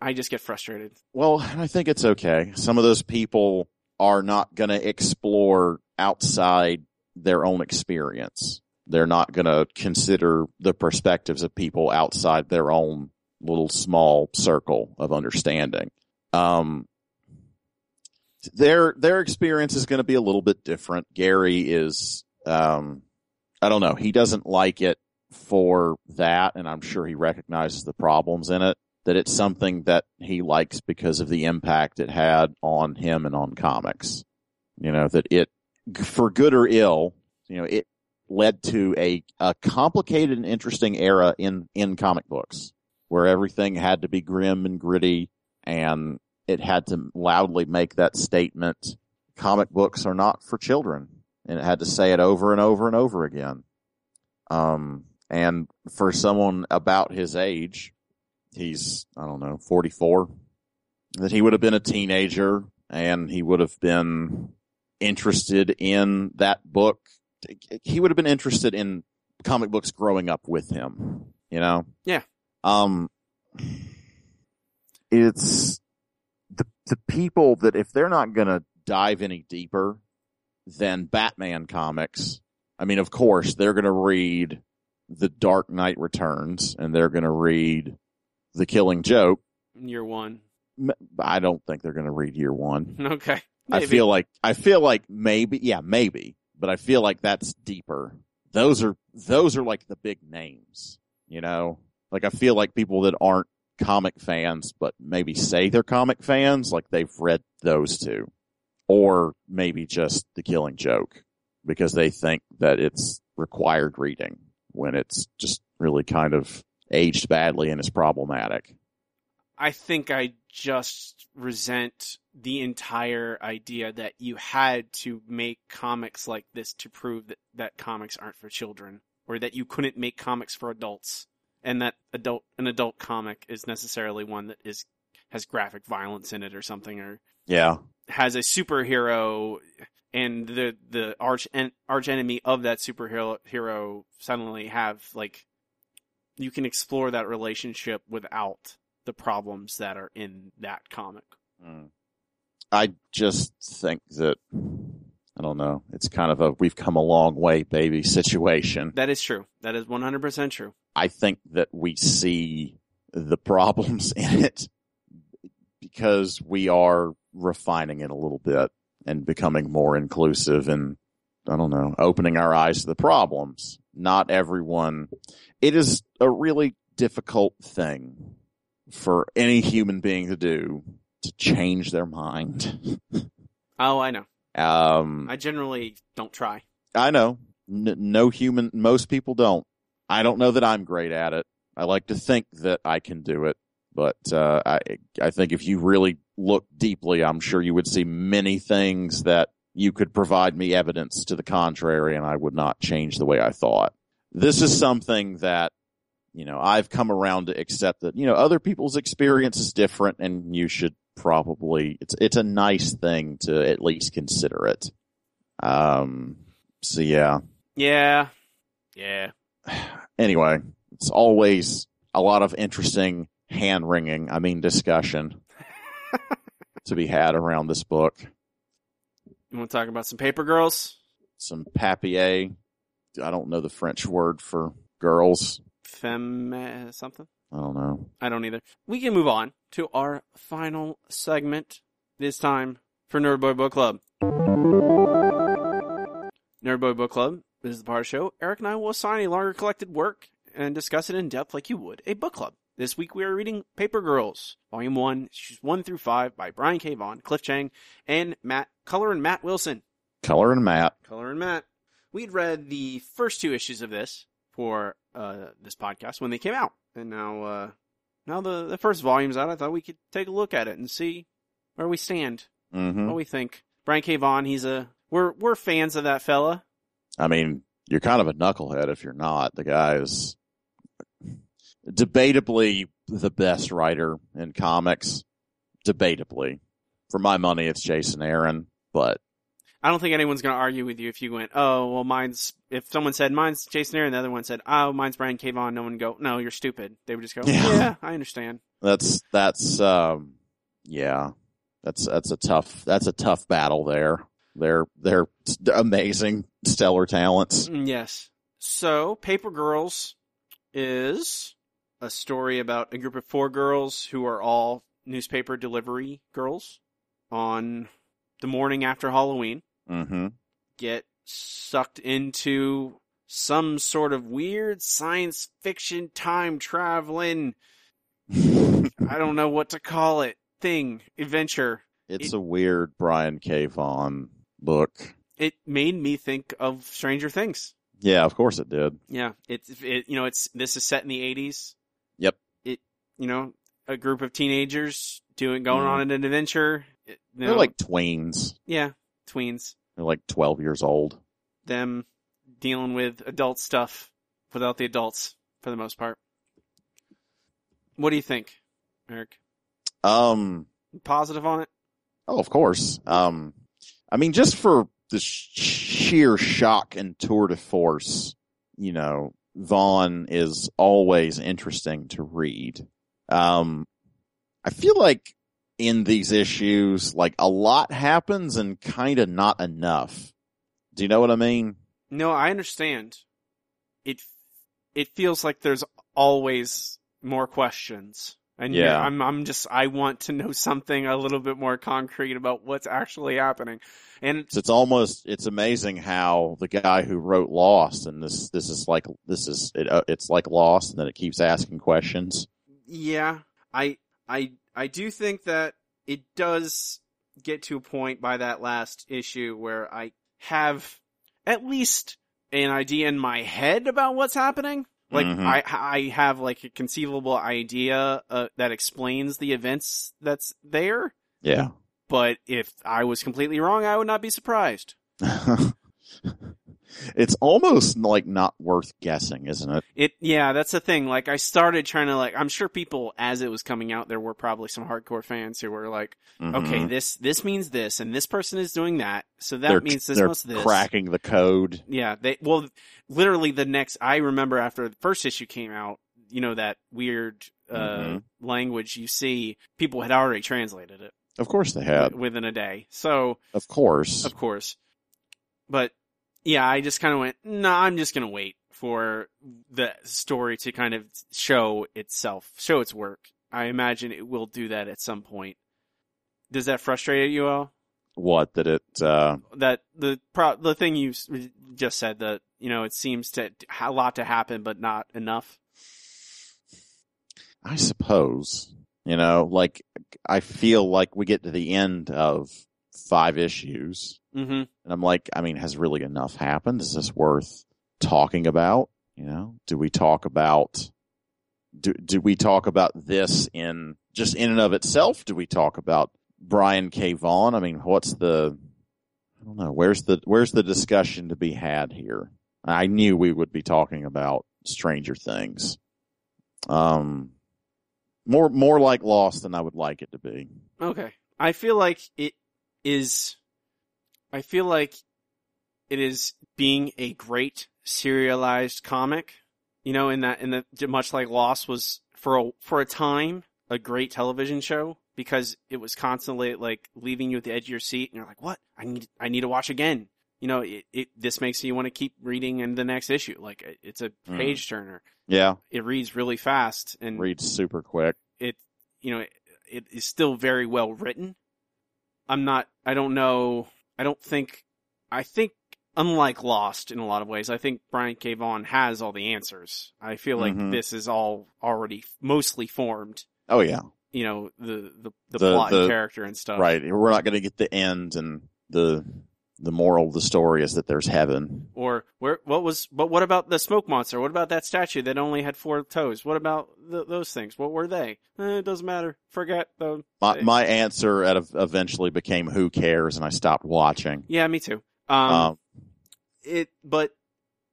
i just get frustrated Well, I think it's okay. Some of those people are not going to explore outside their own experience. They're not going to consider the perspectives of people outside their own little small circle of understanding. Um, their their experience is going to be a little bit different. Gary is, um, I don't know. He doesn't like it for that, and I'm sure he recognizes the problems in it that it's something that he likes because of the impact it had on him and on comics. You know, that it, for good or ill, you know, it led to a, a complicated and interesting era in, in comic books where everything had to be grim and gritty and it had to loudly make that statement. Comic books are not for children and it had to say it over and over and over again. Um, and for someone about his age, he's I don't know 44 that he would have been a teenager and he would have been interested in that book he would have been interested in comic books growing up with him you know Yeah. um it's the the people that if they're not going to dive any deeper than Batman comics I mean of course they're going to read The Dark Knight Returns and they're going to read the Killing Joke. year one I don't think they're going to read year one. okay I feel like I feel like maybe, yeah, maybe, but I feel like that's deeper. Those are those are like the big names, you know. Like I feel like people that aren't comic fans, but maybe say they're comic fans, like they've read those two, or maybe just the Killing Joke. because they think that it's required reading when it's just really kind of aged badly and is problematic. I think I just resent the entire idea that you had to make comics like this to prove that, that comics aren't for children, or that you couldn't make comics for adults, and that adult an adult comic is necessarily one that is has graphic violence in it or something, or Yeah. has a superhero and the the arch en- arch enemy of that superhero hero suddenly have like you can explore that relationship without the problems that are in that comic. Mm. I just think that I don't know. It's kind of a we've come a long way, baby situation. That is true. That is 100% true. I think that we see the problems in it because we are refining it a little bit and becoming more inclusive and I don't know, opening our eyes to the problems. Not everyone, it is a really difficult thing for any human being to do to change their mind. Oh, I know. Um, I generally don't try. I know. N- no human, most people don't. I don't know that I'm great at it. I like to think that I can do it, but uh, I I think if you really look deeply, I'm sure you would see many things that you could provide me evidence to the contrary, and I would not change the way I thought. This is something that you know I've come around to accept that you know other people's experience is different, and you should probably it's it's a nice thing to at least consider it. Um. So yeah. Yeah. Yeah. Anyway, it's always a lot of interesting hand wringing. I mean, discussion to be had around this book. You want to talk about some paper girls? Some papier. I don't know the French word for girls. Femme uh, something? I don't know. I don't either. We can move on to our final segment this time for Nerdboy Book Club. Nerdboy Book Club this is the part of the show. Eric and I will assign a longer collected work and discuss it in depth like you would a book club. This week we are reading Paper Girls, Volume 1, issues 1 through 5 by Brian K. Vaughan, Cliff Chiang, and Matt Color and Matt Wilson. Color and Matt. Color and Matt. We'd read the first two issues of this for uh, this podcast when they came out, and now uh, now the the first volume's out. I thought we could take a look at it and see where we stand, hmm what we think. Brian K. Vaughan, he's a we're we're fans of that fella. I mean, you're kind of a knucklehead if you're not. The guy is debatably the best writer in comics. Debatably. For my money, it's Jason Aaron, but I don't think anyone's going to argue with you if you went, oh, well, mine's, if someone said mine's Jason Aaron, the other one said, oh, mine's Brian K. Vaughan, no one would go, no, you're stupid. They would just go, Yeah. yeah, I understand. that's, that's, um, yeah, that's, that's a tough, that's a tough battle there. They're, they're amazing, stellar talents. Mm, Yes. So, Paper Girls is a story about a group of four girls who are all newspaper delivery girls on the morning after Halloween. Hmm get sucked into some sort of weird science fiction time traveling I don't know what to call it thing adventure. It's a weird Brian K. Vaughan book. It made me think of Stranger Things. Yeah, of course it did. Yeah, it's it you know it's this is set in the 80s. Yep. It you know a group of teenagers doing going Mhm. on an adventure. It- you They're like tweens. yeah, tweens. They're like 12 years old. Them dealing with adult stuff without the adults for the most part. What do you think, Eric? Um, Positive on it? oh, of course. Um, I mean, just for the sh- sheer shock and tour de force, you know, Vaughan is always interesting to read. Um, I feel like in these issues, like a lot happens and kind of not enough. Do you know what I mean? No, I understand. It it feels like there's always more questions. And yeah, Yeah. I'm I'm just I want to know something a little bit more concrete about what's actually happening. And So it's almost it's amazing how the guy who wrote Lost and this this is like this is it, uh, it's like Lost and then it keeps asking questions. yeah, I I I do think that it does get to a point by that last issue where I have at least an idea in my head about what's happening. Like Mhm. I I have like a conceivable idea uh, that explains the events that's there. Yeah. But if I was completely wrong, I would not be surprised. it's almost like not worth guessing, isn't it? It yeah, that's the thing. Like I started trying to like I'm sure people as it was coming out there were probably some hardcore fans who were like, okay, Mhm. this this means this and this person is doing that. So that they're, means this they're must this. cracking the code. Yeah, they well literally the next I remember after the first issue came out, you know that weird uh Mhm. language you see, people had already translated it Of course they had. within a day. So, Of course. of course. But yeah, I just kind of went, "No, I'm just going to wait for the story to kind of show itself, show its work." I imagine it will do that at some point. Does that frustrate you all? What that it uh that the pro- the thing you just said that you know it seems to a lot to happen but not enough. I suppose. You know, like I feel like we get to the end of five issues Mm-hmm. and I'm like, I mean, has really enough happened? Is this worth talking about? You know, do we talk about do do we talk about this in just in and of itself? Do we talk about Brian K. Vaughan? I mean, what's the I don't know, where's the where's the discussion to be had here? I knew we would be talking about Stranger Things. Um more more like Lost than I would like it to be. Okay, I feel like it is. I feel like it is being a great serialized comic. You know, in that in the much like Lost was for a for a time a great television show because it was constantly like leaving you at the edge of your seat and you're like, what? I need I need to watch again. You know, it, it this makes you want to keep reading in the next issue. Like it's a Mm. page turner. Yeah, It reads really fast and reads super quick. it you know it, it is still very well written i'm not i don't know i don't think i think unlike lost in a lot of ways i think brian k Vaughan has all the answers i feel like Mhm. this is all already mostly formed Oh yeah. you know the the, the, The- plot the- and character and stuff Right. We're not going to get the end and the the moral of the story is that there's heaven. or where what was but what about the smoke monster? What about that statue that only had four toes? What about th- those things? What were they? Eh, it doesn't matter. Forget them. My my answer at eventually became who cares and I stopped watching. yeah me too. Um Um, it but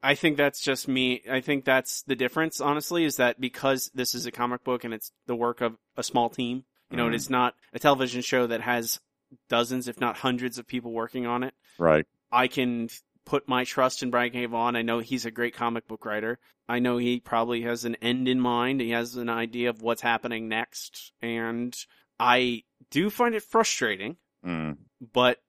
i think that's just me. I think that's the difference honestly is that because this is a comic book and it's the work of a small team you know Mhm. it is not a television show that has dozens if not hundreds of people working on it right. i can put my trust in brian k Vaughan. i know he's a great comic book writer i know he probably has an end in mind he has an idea of what's happening next and i do find it frustrating Mm. but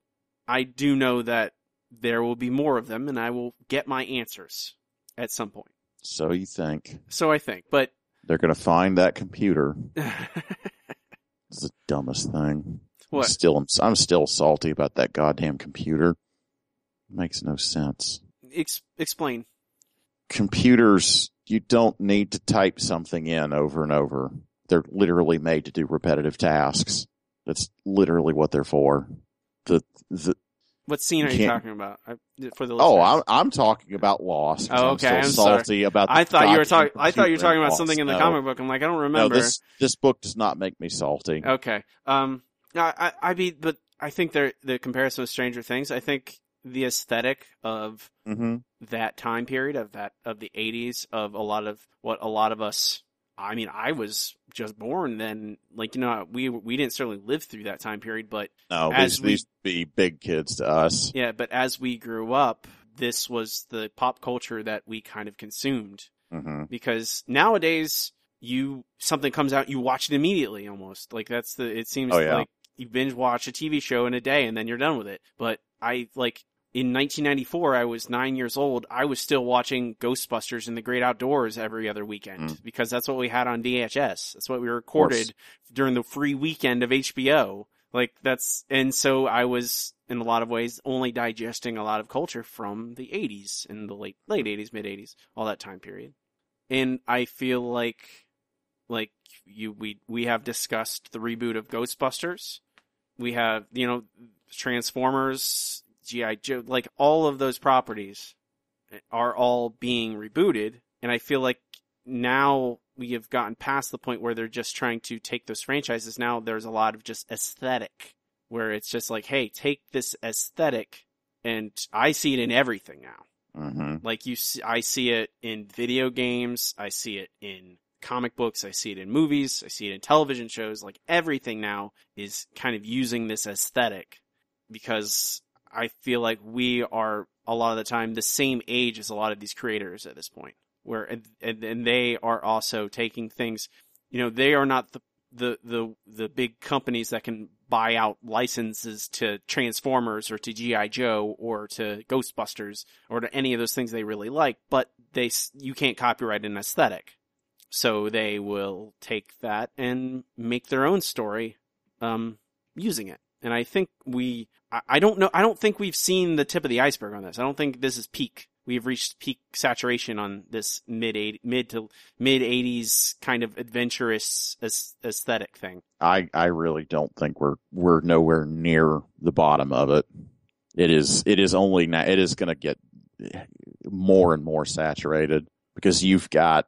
I do know that there will be more of them and I will get my answers at some point. So you think So I think, but they're going to find that computer? It's the dumbest thing. What? I'm still I'm still salty about that goddamn computer. Makes no sense. Ex- explain. computers, you don't need to type something in over and over. They're literally made to do repetitive tasks. That's literally what they're for. The, the, What scene are You you talking about? I, for the oh. I'm, I'm talking about Lost. Oh, I'm okay, I'm sorry. salty about the I thought you were talking. I thought you were talking about Lost. something in the No. comic book. I'm like, I don't remember. No, this, this book does not make me salty. Okay. Um. I. I. I be. But I think there. The comparison with Stranger Things. I think the aesthetic of hmm that time period of that of the 80s of a lot of what a lot of us I mean I was just born then like you know we we didn't certainly live through that time period but No, As these, we- be big kids to us. yeah but as we grew up this was the pop culture that we kind of consumed hmm because nowadays you something comes out you watch it immediately almost like that's the it seems Oh, yeah. like you binge watch a TV show in a day and then you're done with it. But I like in 1994 I was 9 years old. I was still watching Ghostbusters in the Great Outdoors every other weekend Mm. because that's what we had on VHS that's what we recorded during the free weekend of HBO like that's and so I was in a lot of ways only digesting a lot of culture from the 80s and the late late 80s mid 80s all that time period. And I feel like like you we we have discussed the reboot of Ghostbusters. We have you know Transformers GI Joe, like all of those properties are all being rebooted, and I feel like now we have gotten past the point where they're just trying to take those franchises. Now there's a lot of just aesthetic, where it's just like, hey, take this aesthetic, and I see it in everything now. hmm Like you, see, I see it in video games. I see it in comic books. I see it in movies. I see it in television shows. Like everything now is kind of using this aesthetic because I feel like we are a lot of the time the same age as a lot of these creators at this point where, and, and, they are also taking things, you know, they are not the, the, the, the big companies that can buy out licenses to Transformers or to G.I. Joe or to Ghostbusters or to any of those things they really like, but they you can't copyright an aesthetic. So they will take that and make their own story um using it. And I think we I, don't know I don't think we've seen the tip of the iceberg on this. I don't think this is peak. We've reached peak saturation on this mid eight mid to mid 80s kind of adventurous aesthetic thing. I I really don't think we're we're nowhere near the bottom of it. It is it is only now it is going to get more and more saturated because you've got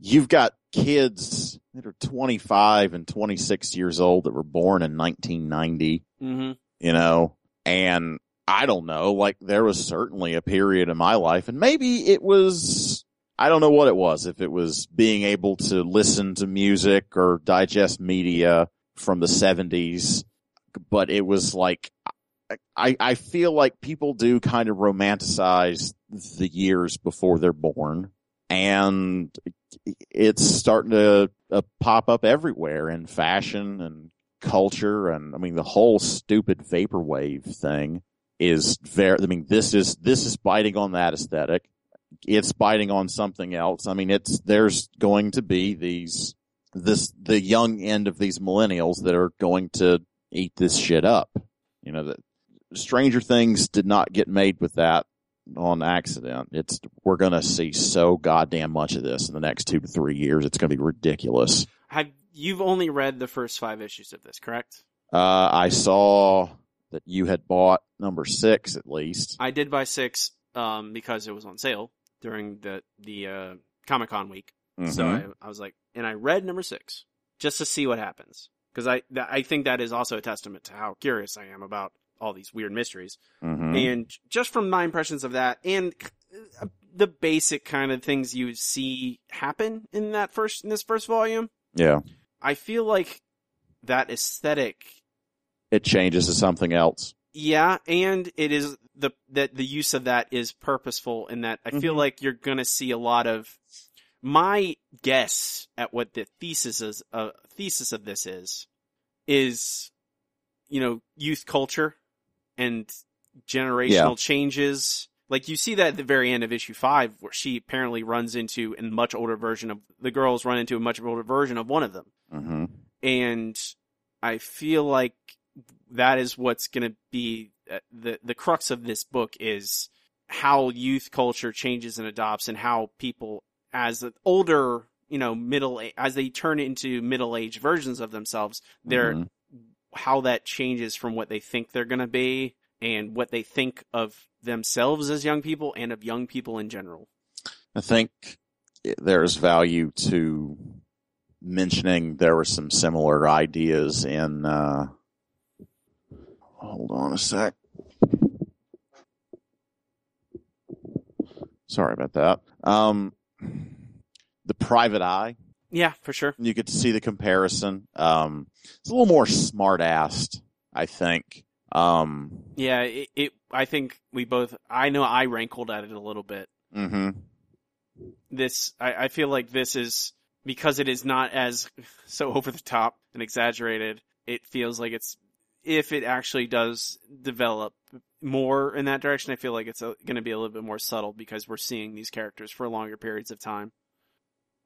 you've got kids that are 25 and 26 years old that were born in 1990 Mhm. you know, and I don't know, like there was certainly a period in my life and maybe it was, I don't know what it was, if it was being able to listen to music or digest media from the seventies, but it was like, I, I feel like people do kind of romanticize the years before they're born and it's starting to uh, pop up everywhere in fashion and culture and I mean the whole stupid vaporwave thing is very I mean this is this is biting on that aesthetic. It's biting on something else. I mean it's there's going to be these this the young end of these millennials that are going to eat this shit up. You know that Stranger Things did not get made with that on accident. It's we're going to see so goddamn much of this in the next 2 to 3 years. It's going to be ridiculous. Have you've only read the first 5 issues of this, correct? Uh, I saw that you had bought number six at least. I did buy 6 um because it was on sale during the the uh Comic Con week. So Mhm. I, I was like, and I read number six just to see what happens because I that, I think that is also a testament to how curious I am about all these weird mysteries. Mhm. And just from my impressions of that, and uh, the basic kind of things you see happen in that first in this first volume, yeah, I feel like that aesthetic it changes to something else. Yeah, and it is the that the use of that is purposeful in that I feel Mhm. like you're gonna see a lot of my guess at what the thesis is uh, thesis of this is is you know youth culture and generational Yeah. changes. Like you see that at the very end of issue five, where she apparently runs into a much older version of the girls run into a much older version of one of them hmm and I feel like that is what's going to be uh, the the crux of this book is how youth culture changes and adopts, and how people as older, you know, middle as they turn into middle aged versions of themselves, they're Mhm. How that changes from what they think they're going to be and what they think of themselves as young people and of young people in general. I think there's value to mentioning there were some similar ideas in. Uh, hold on a sec. Sorry about that. Um, the private eye. Yeah, for sure. You get to see the comparison. Um, it's a little more smart assed, I think. Um, Yeah, it, it. I think we both. I know I rankled at it a little bit. hmm this I, I feel like this is because it is not as so over the top and exaggerated it feels like it's if it actually does develop more in that direction i feel like it's going to be a little bit more subtle because we're seeing these characters for longer periods of time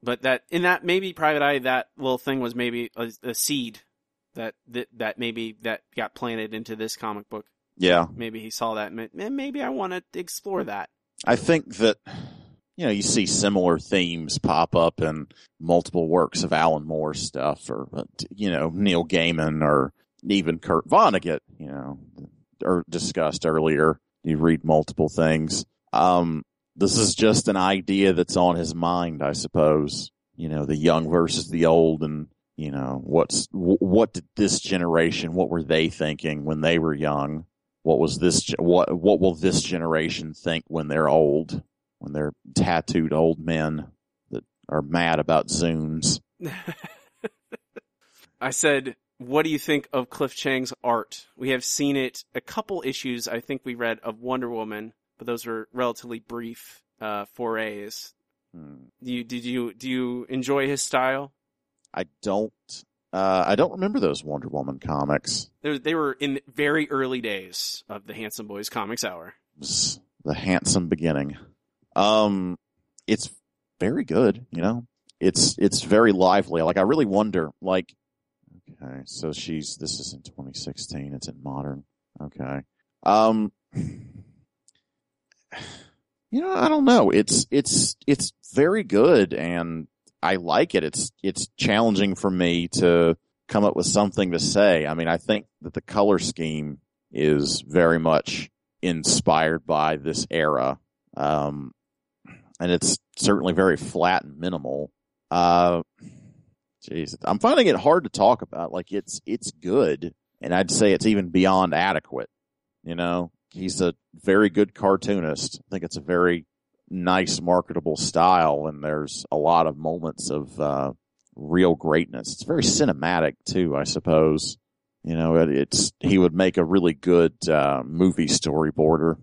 but that in that maybe private eye that little thing was maybe a, a seed that, that that maybe that got planted into this comic book Yeah. maybe he saw that and "Eh, maybe i want to explore that I think that you know you see similar themes pop up in multiple works of Alan Moore stuff, or you know Neil Gaiman, or even Kurt Vonnegut. You know, or discussed earlier. You read multiple things. Um, this is just an idea that's on his mind, I suppose. You know, the young versus the old, and you know what's what did this generation, what were they thinking when they were young? What was this? What what will this generation think when they're old? When they're tattooed old men that are mad about zooms. I said, what do you think of Cliff Chiang's art? We have seen it a couple issues, I think we read of Wonder Woman, but those were relatively brief uh, forays. Hmm. Do you did you do you enjoy his style? I don't. Uh, I don't remember those Wonder Woman comics. They, they were in the very early days of the Handsome Boys Comics Hour. The handsome beginning. Um, it's very good. You know, it's it's very lively. Like I really wonder. Like, okay, so she's this is in 2016. It's in modern. Okay. Um, you know, I don't know. It's it's it's very good, and I like it. It's it's challenging for me to come up with something to say. I mean, I think that the color scheme is very much inspired by this era. Um, and it's certainly very flat and minimal. Uh, I'm finding it hard to talk about. Like it's, it's good. And I'd say it's even beyond adequate. You know, he's a very good cartoonist. I think it's a very nice, marketable style. And there's a lot of moments of, uh, real greatness. It's very cinematic too, I suppose. You know, it, it's, he would make a really good, uh, movie storyboarder.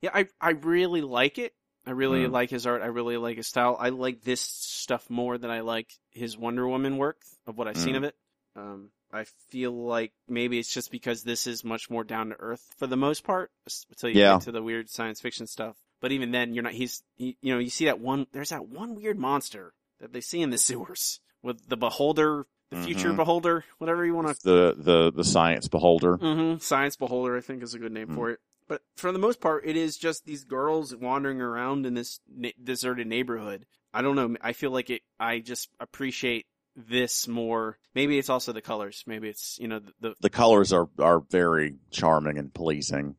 Yeah, I I really like it. I really Mm. like his art. I really like his style. I like this stuff more than I like his Wonder Woman work of what I've seen Mm. of it. Um, I feel like maybe it's just because this is much more down to earth for the most part, until you Yeah. get to the weird science fiction stuff. But even then, you're not. He's he, you know you see that one. There's that one weird monster that they see in the sewers with the beholder, the future Mhm. beholder, whatever you want to The, the, the science beholder. hmm Science Beholder, I think, is a good name Mm. for it. But for the most part, it is just these girls wandering around in this na- deserted neighborhood. I don't know. I feel like it. I just appreciate this more. Maybe it's also the colors. Maybe it's you know the, the the colors are are very charming and pleasing,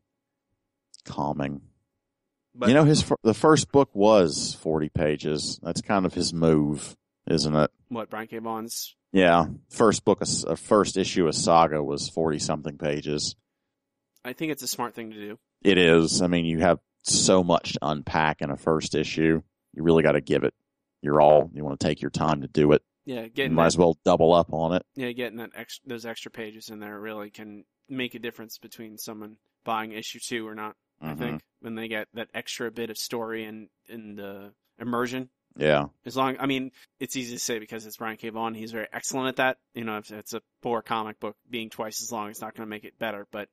calming. but you know, his the first book was forty pages. That's kind of his move, isn't it? what Brian K. Vaughan's. Yeah, first book, a first issue of Saga was forty something pages. I think it's a smart thing to do. It is. I mean, you have so much to unpack in a first issue. You really got to give it your all. You want to take your time to do it. Yeah, getting might that, as well double up on it. yeah getting that ex- those extra pages in there really can make a difference between someone buying issue two or not. I Mhm. think when they get that extra bit of story and and uh, immersion. Yeah. As long, I mean, it's easy to say because it's Brian K. Vaughan. He's very excellent at that. You know, if it's a poor comic book being twice as long, it's not going to make it better. But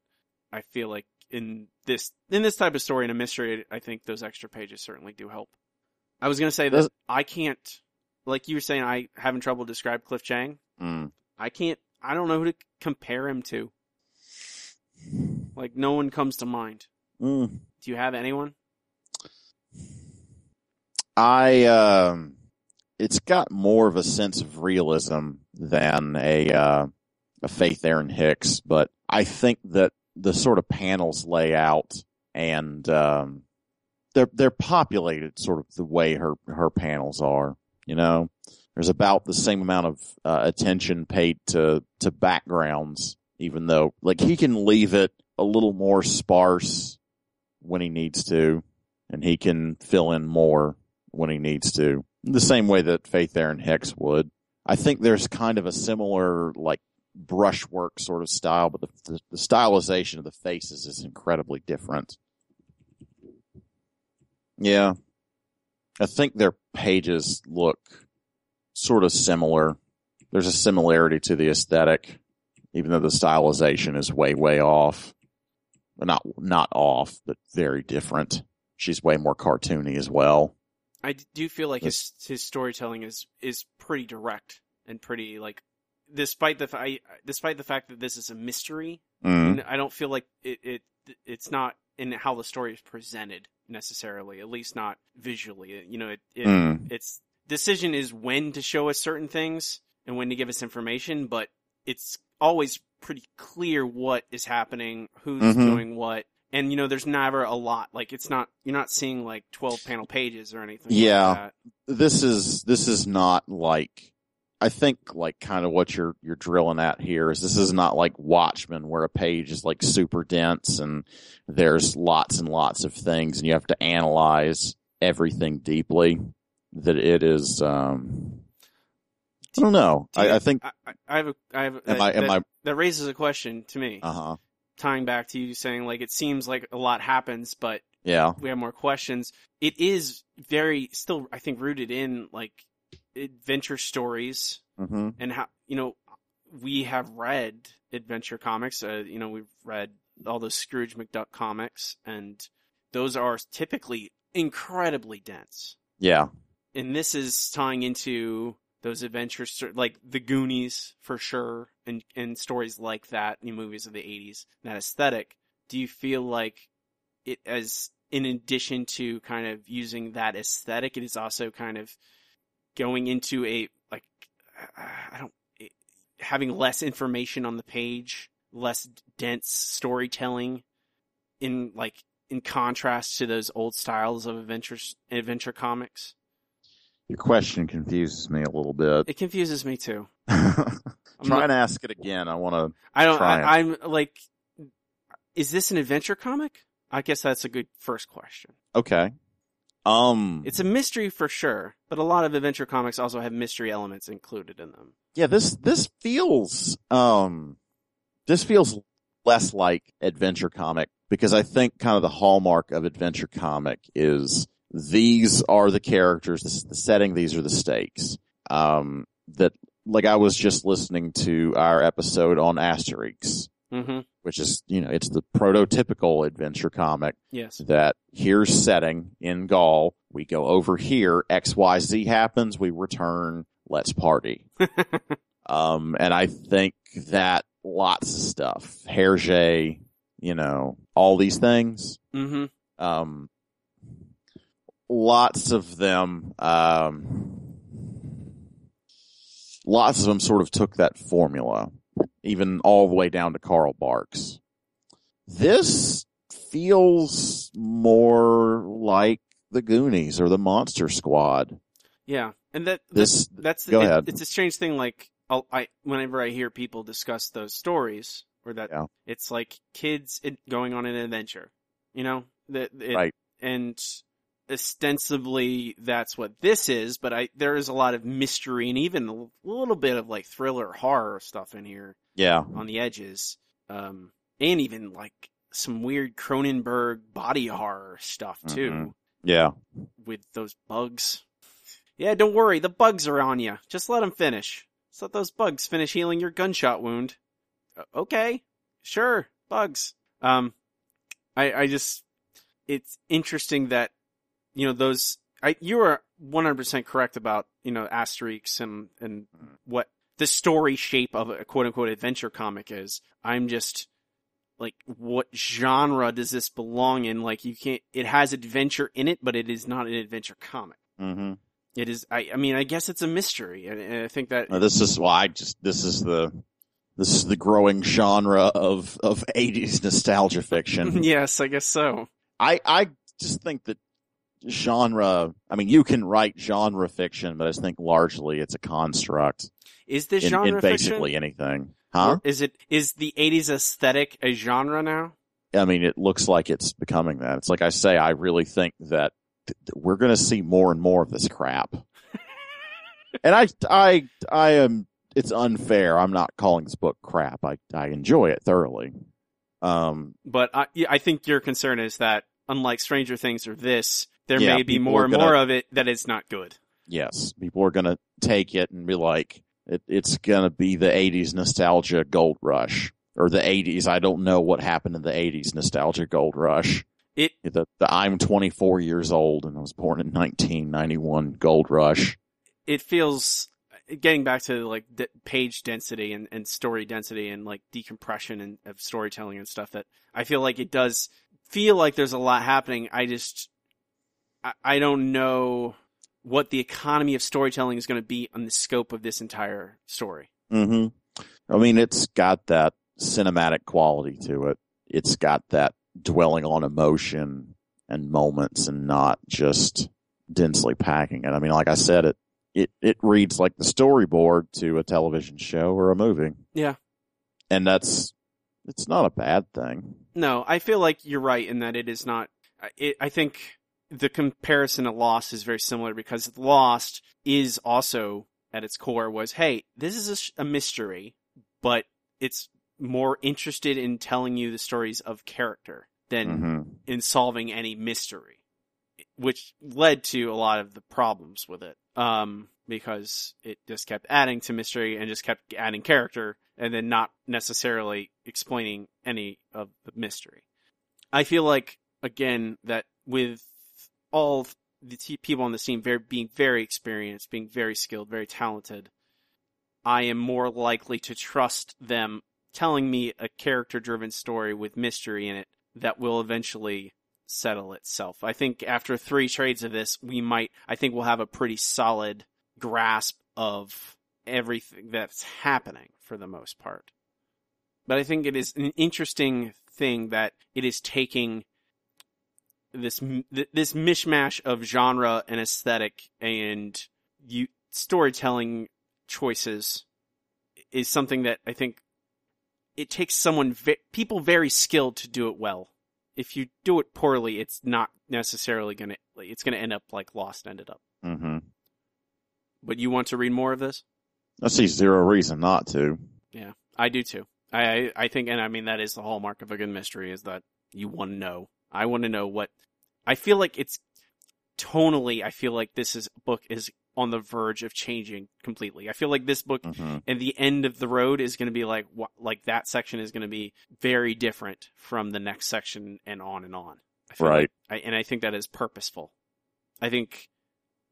I feel like in this in this type of story in a mystery, I think those extra pages certainly do help. I was going to say that I can't, like you were saying, I having trouble describe Cliff Chiang. Mm. I can't. I don't know who to compare him to. Like no one comes to mind. Mm. Do you have anyone? I um it's got more of a sense of realism than a uh, a Faith Erin Hicks, but I think that the sort of panels layout and um they're they're populated sort of the way her her panels are, you know. There's about the same amount of uh, attention paid to to backgrounds even though like he can leave it a little more sparse when he needs to and he can fill in more when he needs to. The same way that Faith Erin Hicks would. I think there's kind of a similar like brushwork sort of style, but the, the, the stylization of the faces is incredibly different. Yeah. I think their pages look sort of similar. There's a similarity to the aesthetic, even though the stylization is way, way off. Not, not off, but very different. She's way more cartoony as well. I do feel like his his storytelling is is pretty direct and pretty like, despite the I, despite the fact that this is a mystery, Mm. n- I don't feel like it, it it's not in how the story is presented necessarily. At least not visually. You know, it, it Mm. its decision is when to show us certain things and when to give us information, but it's always pretty clear what is happening, who's Mhm. doing what. And you know, there's never a lot. Like it's not you're not seeing like 12 panel pages or anything. Yeah. Like that. this is this is not like I think like kind of what you're you're drilling at here is this is not like Watchmen where a page is like super dense and there's lots and lots of things and you have to analyze everything deeply. That it is um I don't know. Do you- I, I think I, I- have a I have am that, I am that, I that raises a question to me. uh huh. Tying back to you saying like it seems like a lot happens, but Yeah. we have more questions. It is very still I think rooted in like adventure stories hmm and how you know we have read adventure comics. Uh, you know we've read all those Scrooge McDuck comics, and those are typically incredibly dense. Yeah. And this is tying into those adventures, like the Goonies for sure, and and stories like that in movies of the '80s. That aesthetic. Do you feel like it as in addition to kind of using that aesthetic, it is also kind of going into a like I don't having less information on the page, less dense storytelling, in like in contrast to those old styles of adventures adventure comics. Your question confuses me a little bit. It confuses me too. Try I'm not- and ask it again. I want to. I don't. I, I'm like, is this an adventure comic? I guess that's a good first question. Okay. Um. It's a mystery for sure, but a lot of adventure comics also have mystery elements included in them. yeah this this feels um this feels less like adventure comic because i think kind of the hallmark of adventure comic is these are the characters this is the setting these are the stakes um that like i was just listening to our episode on asterix Mm-hmm. which is you know it's the prototypical adventure comic Yes. that here's setting in Gaul. We go over here. XYZ happens. We return. Let's party. um, and I think that lots of stuff, Hergé, you know, all these things, mm-hmm. um, lots of them, um, lots of them sort of took that formula, even all the way down to Carl Barks. This feels more like the Goonies or the Monster Squad. Yeah, and that This, that's go it- ahead. It's a strange thing. Like I'll, I, whenever I hear people discuss those stories, or that Yeah. it's like kids going on an adventure, you know, that it, Right. and ostensibly that's what this is. But I there is a lot of mystery and even a little bit of like thriller horror stuff in here yeah, on the edges, um, and even like some weird Cronenberg body horror stuff too Mhm. yeah, with those bugs. Yeah, don't worry, the bugs are on you. Just let them finish. Just let those bugs finish healing your gunshot wound. Okay, sure, bugs. Um, I I just it's interesting that you know those. I you are one hundred percent correct about you know Asterix and and what the story shape of a quote unquote adventure comic is. I'm just like what genre does this belong in? Like you can't. It has adventure in it, but it is not an adventure comic. hmm It is. I. I mean, I guess it's a mystery, and, and I think that. this is why I just this is the this is the growing genre of of eighties nostalgia fiction. yes, I guess so. I I just think that genre. I mean, you can write genre fiction, but I think largely it's a construct Is this in, genre in basically fiction? anything. Huh? Or is it is the '80s aesthetic a genre now? I mean, it looks like it's becoming that. It's like I say, I really think that th- th- we're going to see more and more of this crap. and I, I, I am. It's unfair. I'm not calling this book crap. I, I enjoy it thoroughly. Um, But I, I think your concern is that unlike Stranger Things or this, there Yeah, may be more and gonna- more of it that it's not good. yes, people are going to take it and be like, it, it's going to be the '80s nostalgia gold rush or the '80s. I don't know what happened in the '80s nostalgia gold rush. It The, the I'm 24 years old and I was born in 1991 gold rush. it feels getting back to like d- page density and, and story density and like decompression and of storytelling and stuff that I feel like it does feel like there's a lot happening. I just I, I don't know what the economy of storytelling is going to be on the scope of this entire story. Mm-hmm. I mean, it's got that cinematic quality to it. It's got that dwelling on emotion and moments and not just densely packing it. I mean, like I said, it, it, it reads like the storyboard to a television show or a movie. Yeah. And that's, it's not a bad thing. No, I feel like you're right in that it is not. It, I think the comparison to Lost is very similar because Lost is also at its core was, hey, this is a, sh- a mystery, but it's more interested in telling you the stories of character than hmm in solving any mystery, which led to a lot of the problems with it. Um, because it just kept adding to mystery and just kept adding character and then not necessarily explaining any of the mystery. I feel like, again, that with all the t- people on the team very, being very experienced, being very skilled, very talented, I am more likely to trust them telling me a character driven story with mystery in it that will eventually settle itself. I think after three trades of this, we might, I think we'll have a pretty solid grasp of everything that's happening for the most part. But I think it is an interesting thing that it is taking this this mishmash of genre and aesthetic and you storytelling choices is something that I think it takes someone people very skilled to do it well. If you do it poorly, it's not necessarily gonna it's gonna end up like Lost ended up. Mm-hmm. But you want to read more of this? I see zero reason not to. Yeah, I do too. I, I I think, and I mean that is the hallmark of a good mystery is that you want to know. I want to know what. I feel like it's tonally. I feel like this is book is on the verge of changing completely. I feel like this book hmm and the end of the road is going to be like like that section is going to be very different from the next section and on and on. Right. like- I, and I think that is purposeful. I think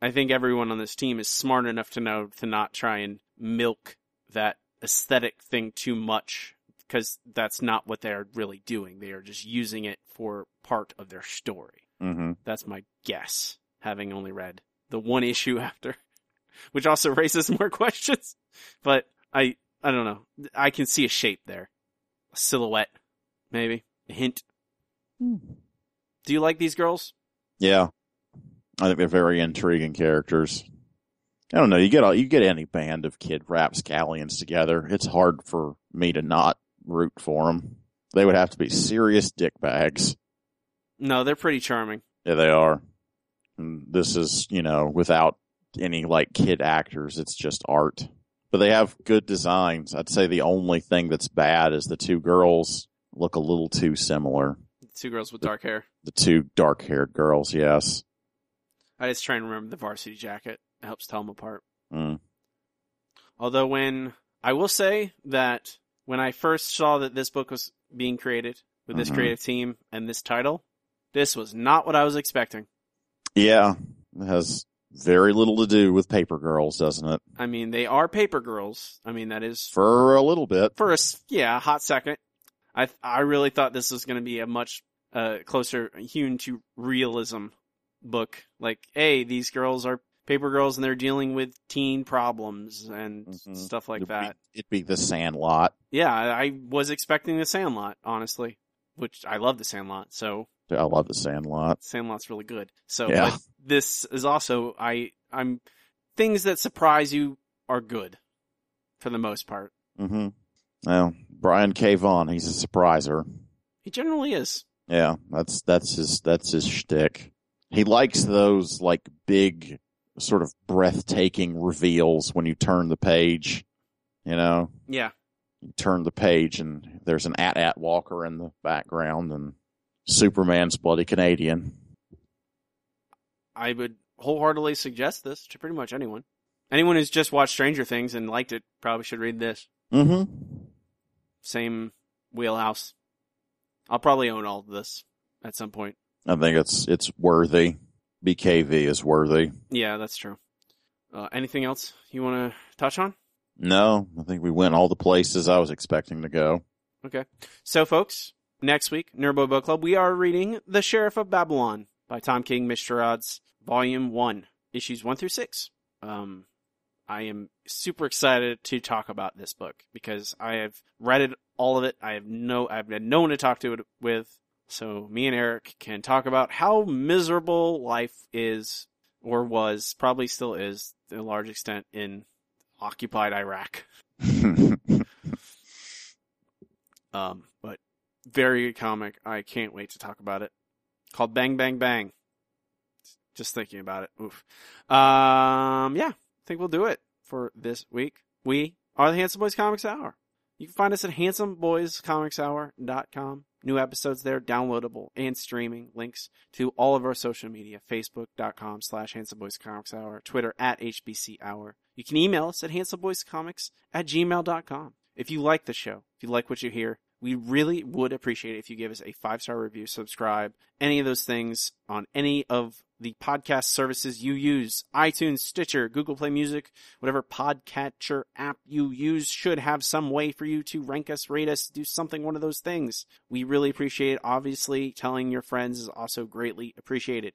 I think everyone on this team is smart enough to know to not try and milk that aesthetic thing too much because that's not what they're really doing. They are just using it for part of their story. hmm That's my guess, having only read the one issue after, which also raises more questions. But I, I don't know. I can see a shape there, a silhouette, maybe a hint. Do you like these girls? Yeah. I think they're very intriguing characters. I don't know. You get all, you get any band of kid rapscallions together. It's hard for me to not root for them. They would have to be serious dickbags. No, they're pretty charming. Yeah, they are. And this is, you know, without any like kid actors. It's just art. But they have good designs. I'd say the only thing that's bad is the two girls look a little too similar. The Two girls with dark hair. The two dark haired girls, yes. I just try and remember the varsity jacket. It helps tell them apart. Mm. Although when I will say that when I first saw that this book was being created with this Mhm. creative team and this title, this was not what I was expecting. Yeah. It has very little to do with paper girls, doesn't it? I mean, they are paper girls. I mean, that is For a little bit. for a yeah, a hot second. I I really thought this was going to be a much uh closer hewn to realism book. Like, hey, these girls are paper girls and they're dealing with teen problems and Mhm. stuff like it'd that. Be, it'd be the Sandlot. Yeah, I was expecting the Sandlot, honestly, which I love the Sandlot. So I love the Sandlot. Sandlot's really good. So Yeah. this is also I I'm things that surprise you are good for the most part. Mm-hmm. Well, Brian K. Vaughan, he's a surpriser. He generally is. Yeah, that's that's his that's his shtick. He likes those like big, sort of breathtaking reveals when you turn the page. You know, Yeah. you turn the page and there's an AT-AT walker in the background and Superman's bloody Canadian. I would wholeheartedly suggest this to pretty much anyone. Anyone who's just watched Stranger Things and liked it probably should read this. Mm-hmm. Same wheelhouse. I'll probably own all of this at some point. I think it's it's worthy. BKV is worthy. Yeah, that's true. Uh, anything else you want to touch on? No, I think we went all the places I was expecting to go. Okay. So, folks, next week, Nerbo Book Club, we are reading The Sheriff of Babylon by Tom King, Mitch Gerads, Volume 1, issues 1 through 6. Um, I am super excited to talk about this book because I have read it all of it. I have no, I've had no one to talk to it with. So me and Eric can talk about how miserable life is or was, probably still is to a large extent in occupied Iraq. Um, but very good comic. I can't wait to talk about it. Called Bang Bang Bang. Just thinking about it. Oof. Um, yeah, I think we'll do it for this week. We are the Handsome Boys Comics Hour. You can find us at handsomeboyscomicshour.com. New episodes there, downloadable and streaming. Links to all of our social media, facebook.com slash handsomeboyscomicshour, Twitter at HBC Hour. You can email us at handsomeboyscomics at gmail.com. If you like the show, if you like what you hear, we really would appreciate it if you give us a five star review, subscribe, any of those things on any of the podcast services you use. iTunes, Stitcher, Google Play Music, whatever podcatcher app you use should have some way for you to rank us, rate us, do something, one of those things. We really appreciate it. Obviously, telling your friends is also greatly appreciated.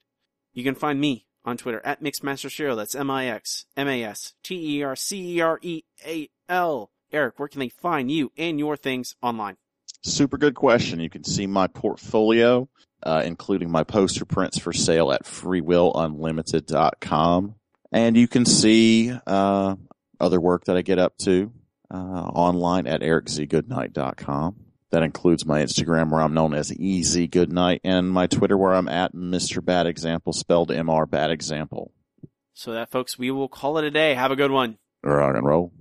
You can find me on Twitter at MixmasterCereal. That's M-I-X-M-A-S-T-E-R-C-E-R-E-A-L. Eric, where can they find you and your things online? Super good question. You can see my portfolio, uh, including my poster prints for sale at freewillunlimited.com. And you can see, uh, other work that I get up to, uh, online at ericzgoodnight.com. That includes my Instagram where I'm known as Easy Goodnight and my Twitter where I'm at Mr. Bad Example spelled MR Bad Example. So that folks, we will call it a day. Have a good one. Rock and roll.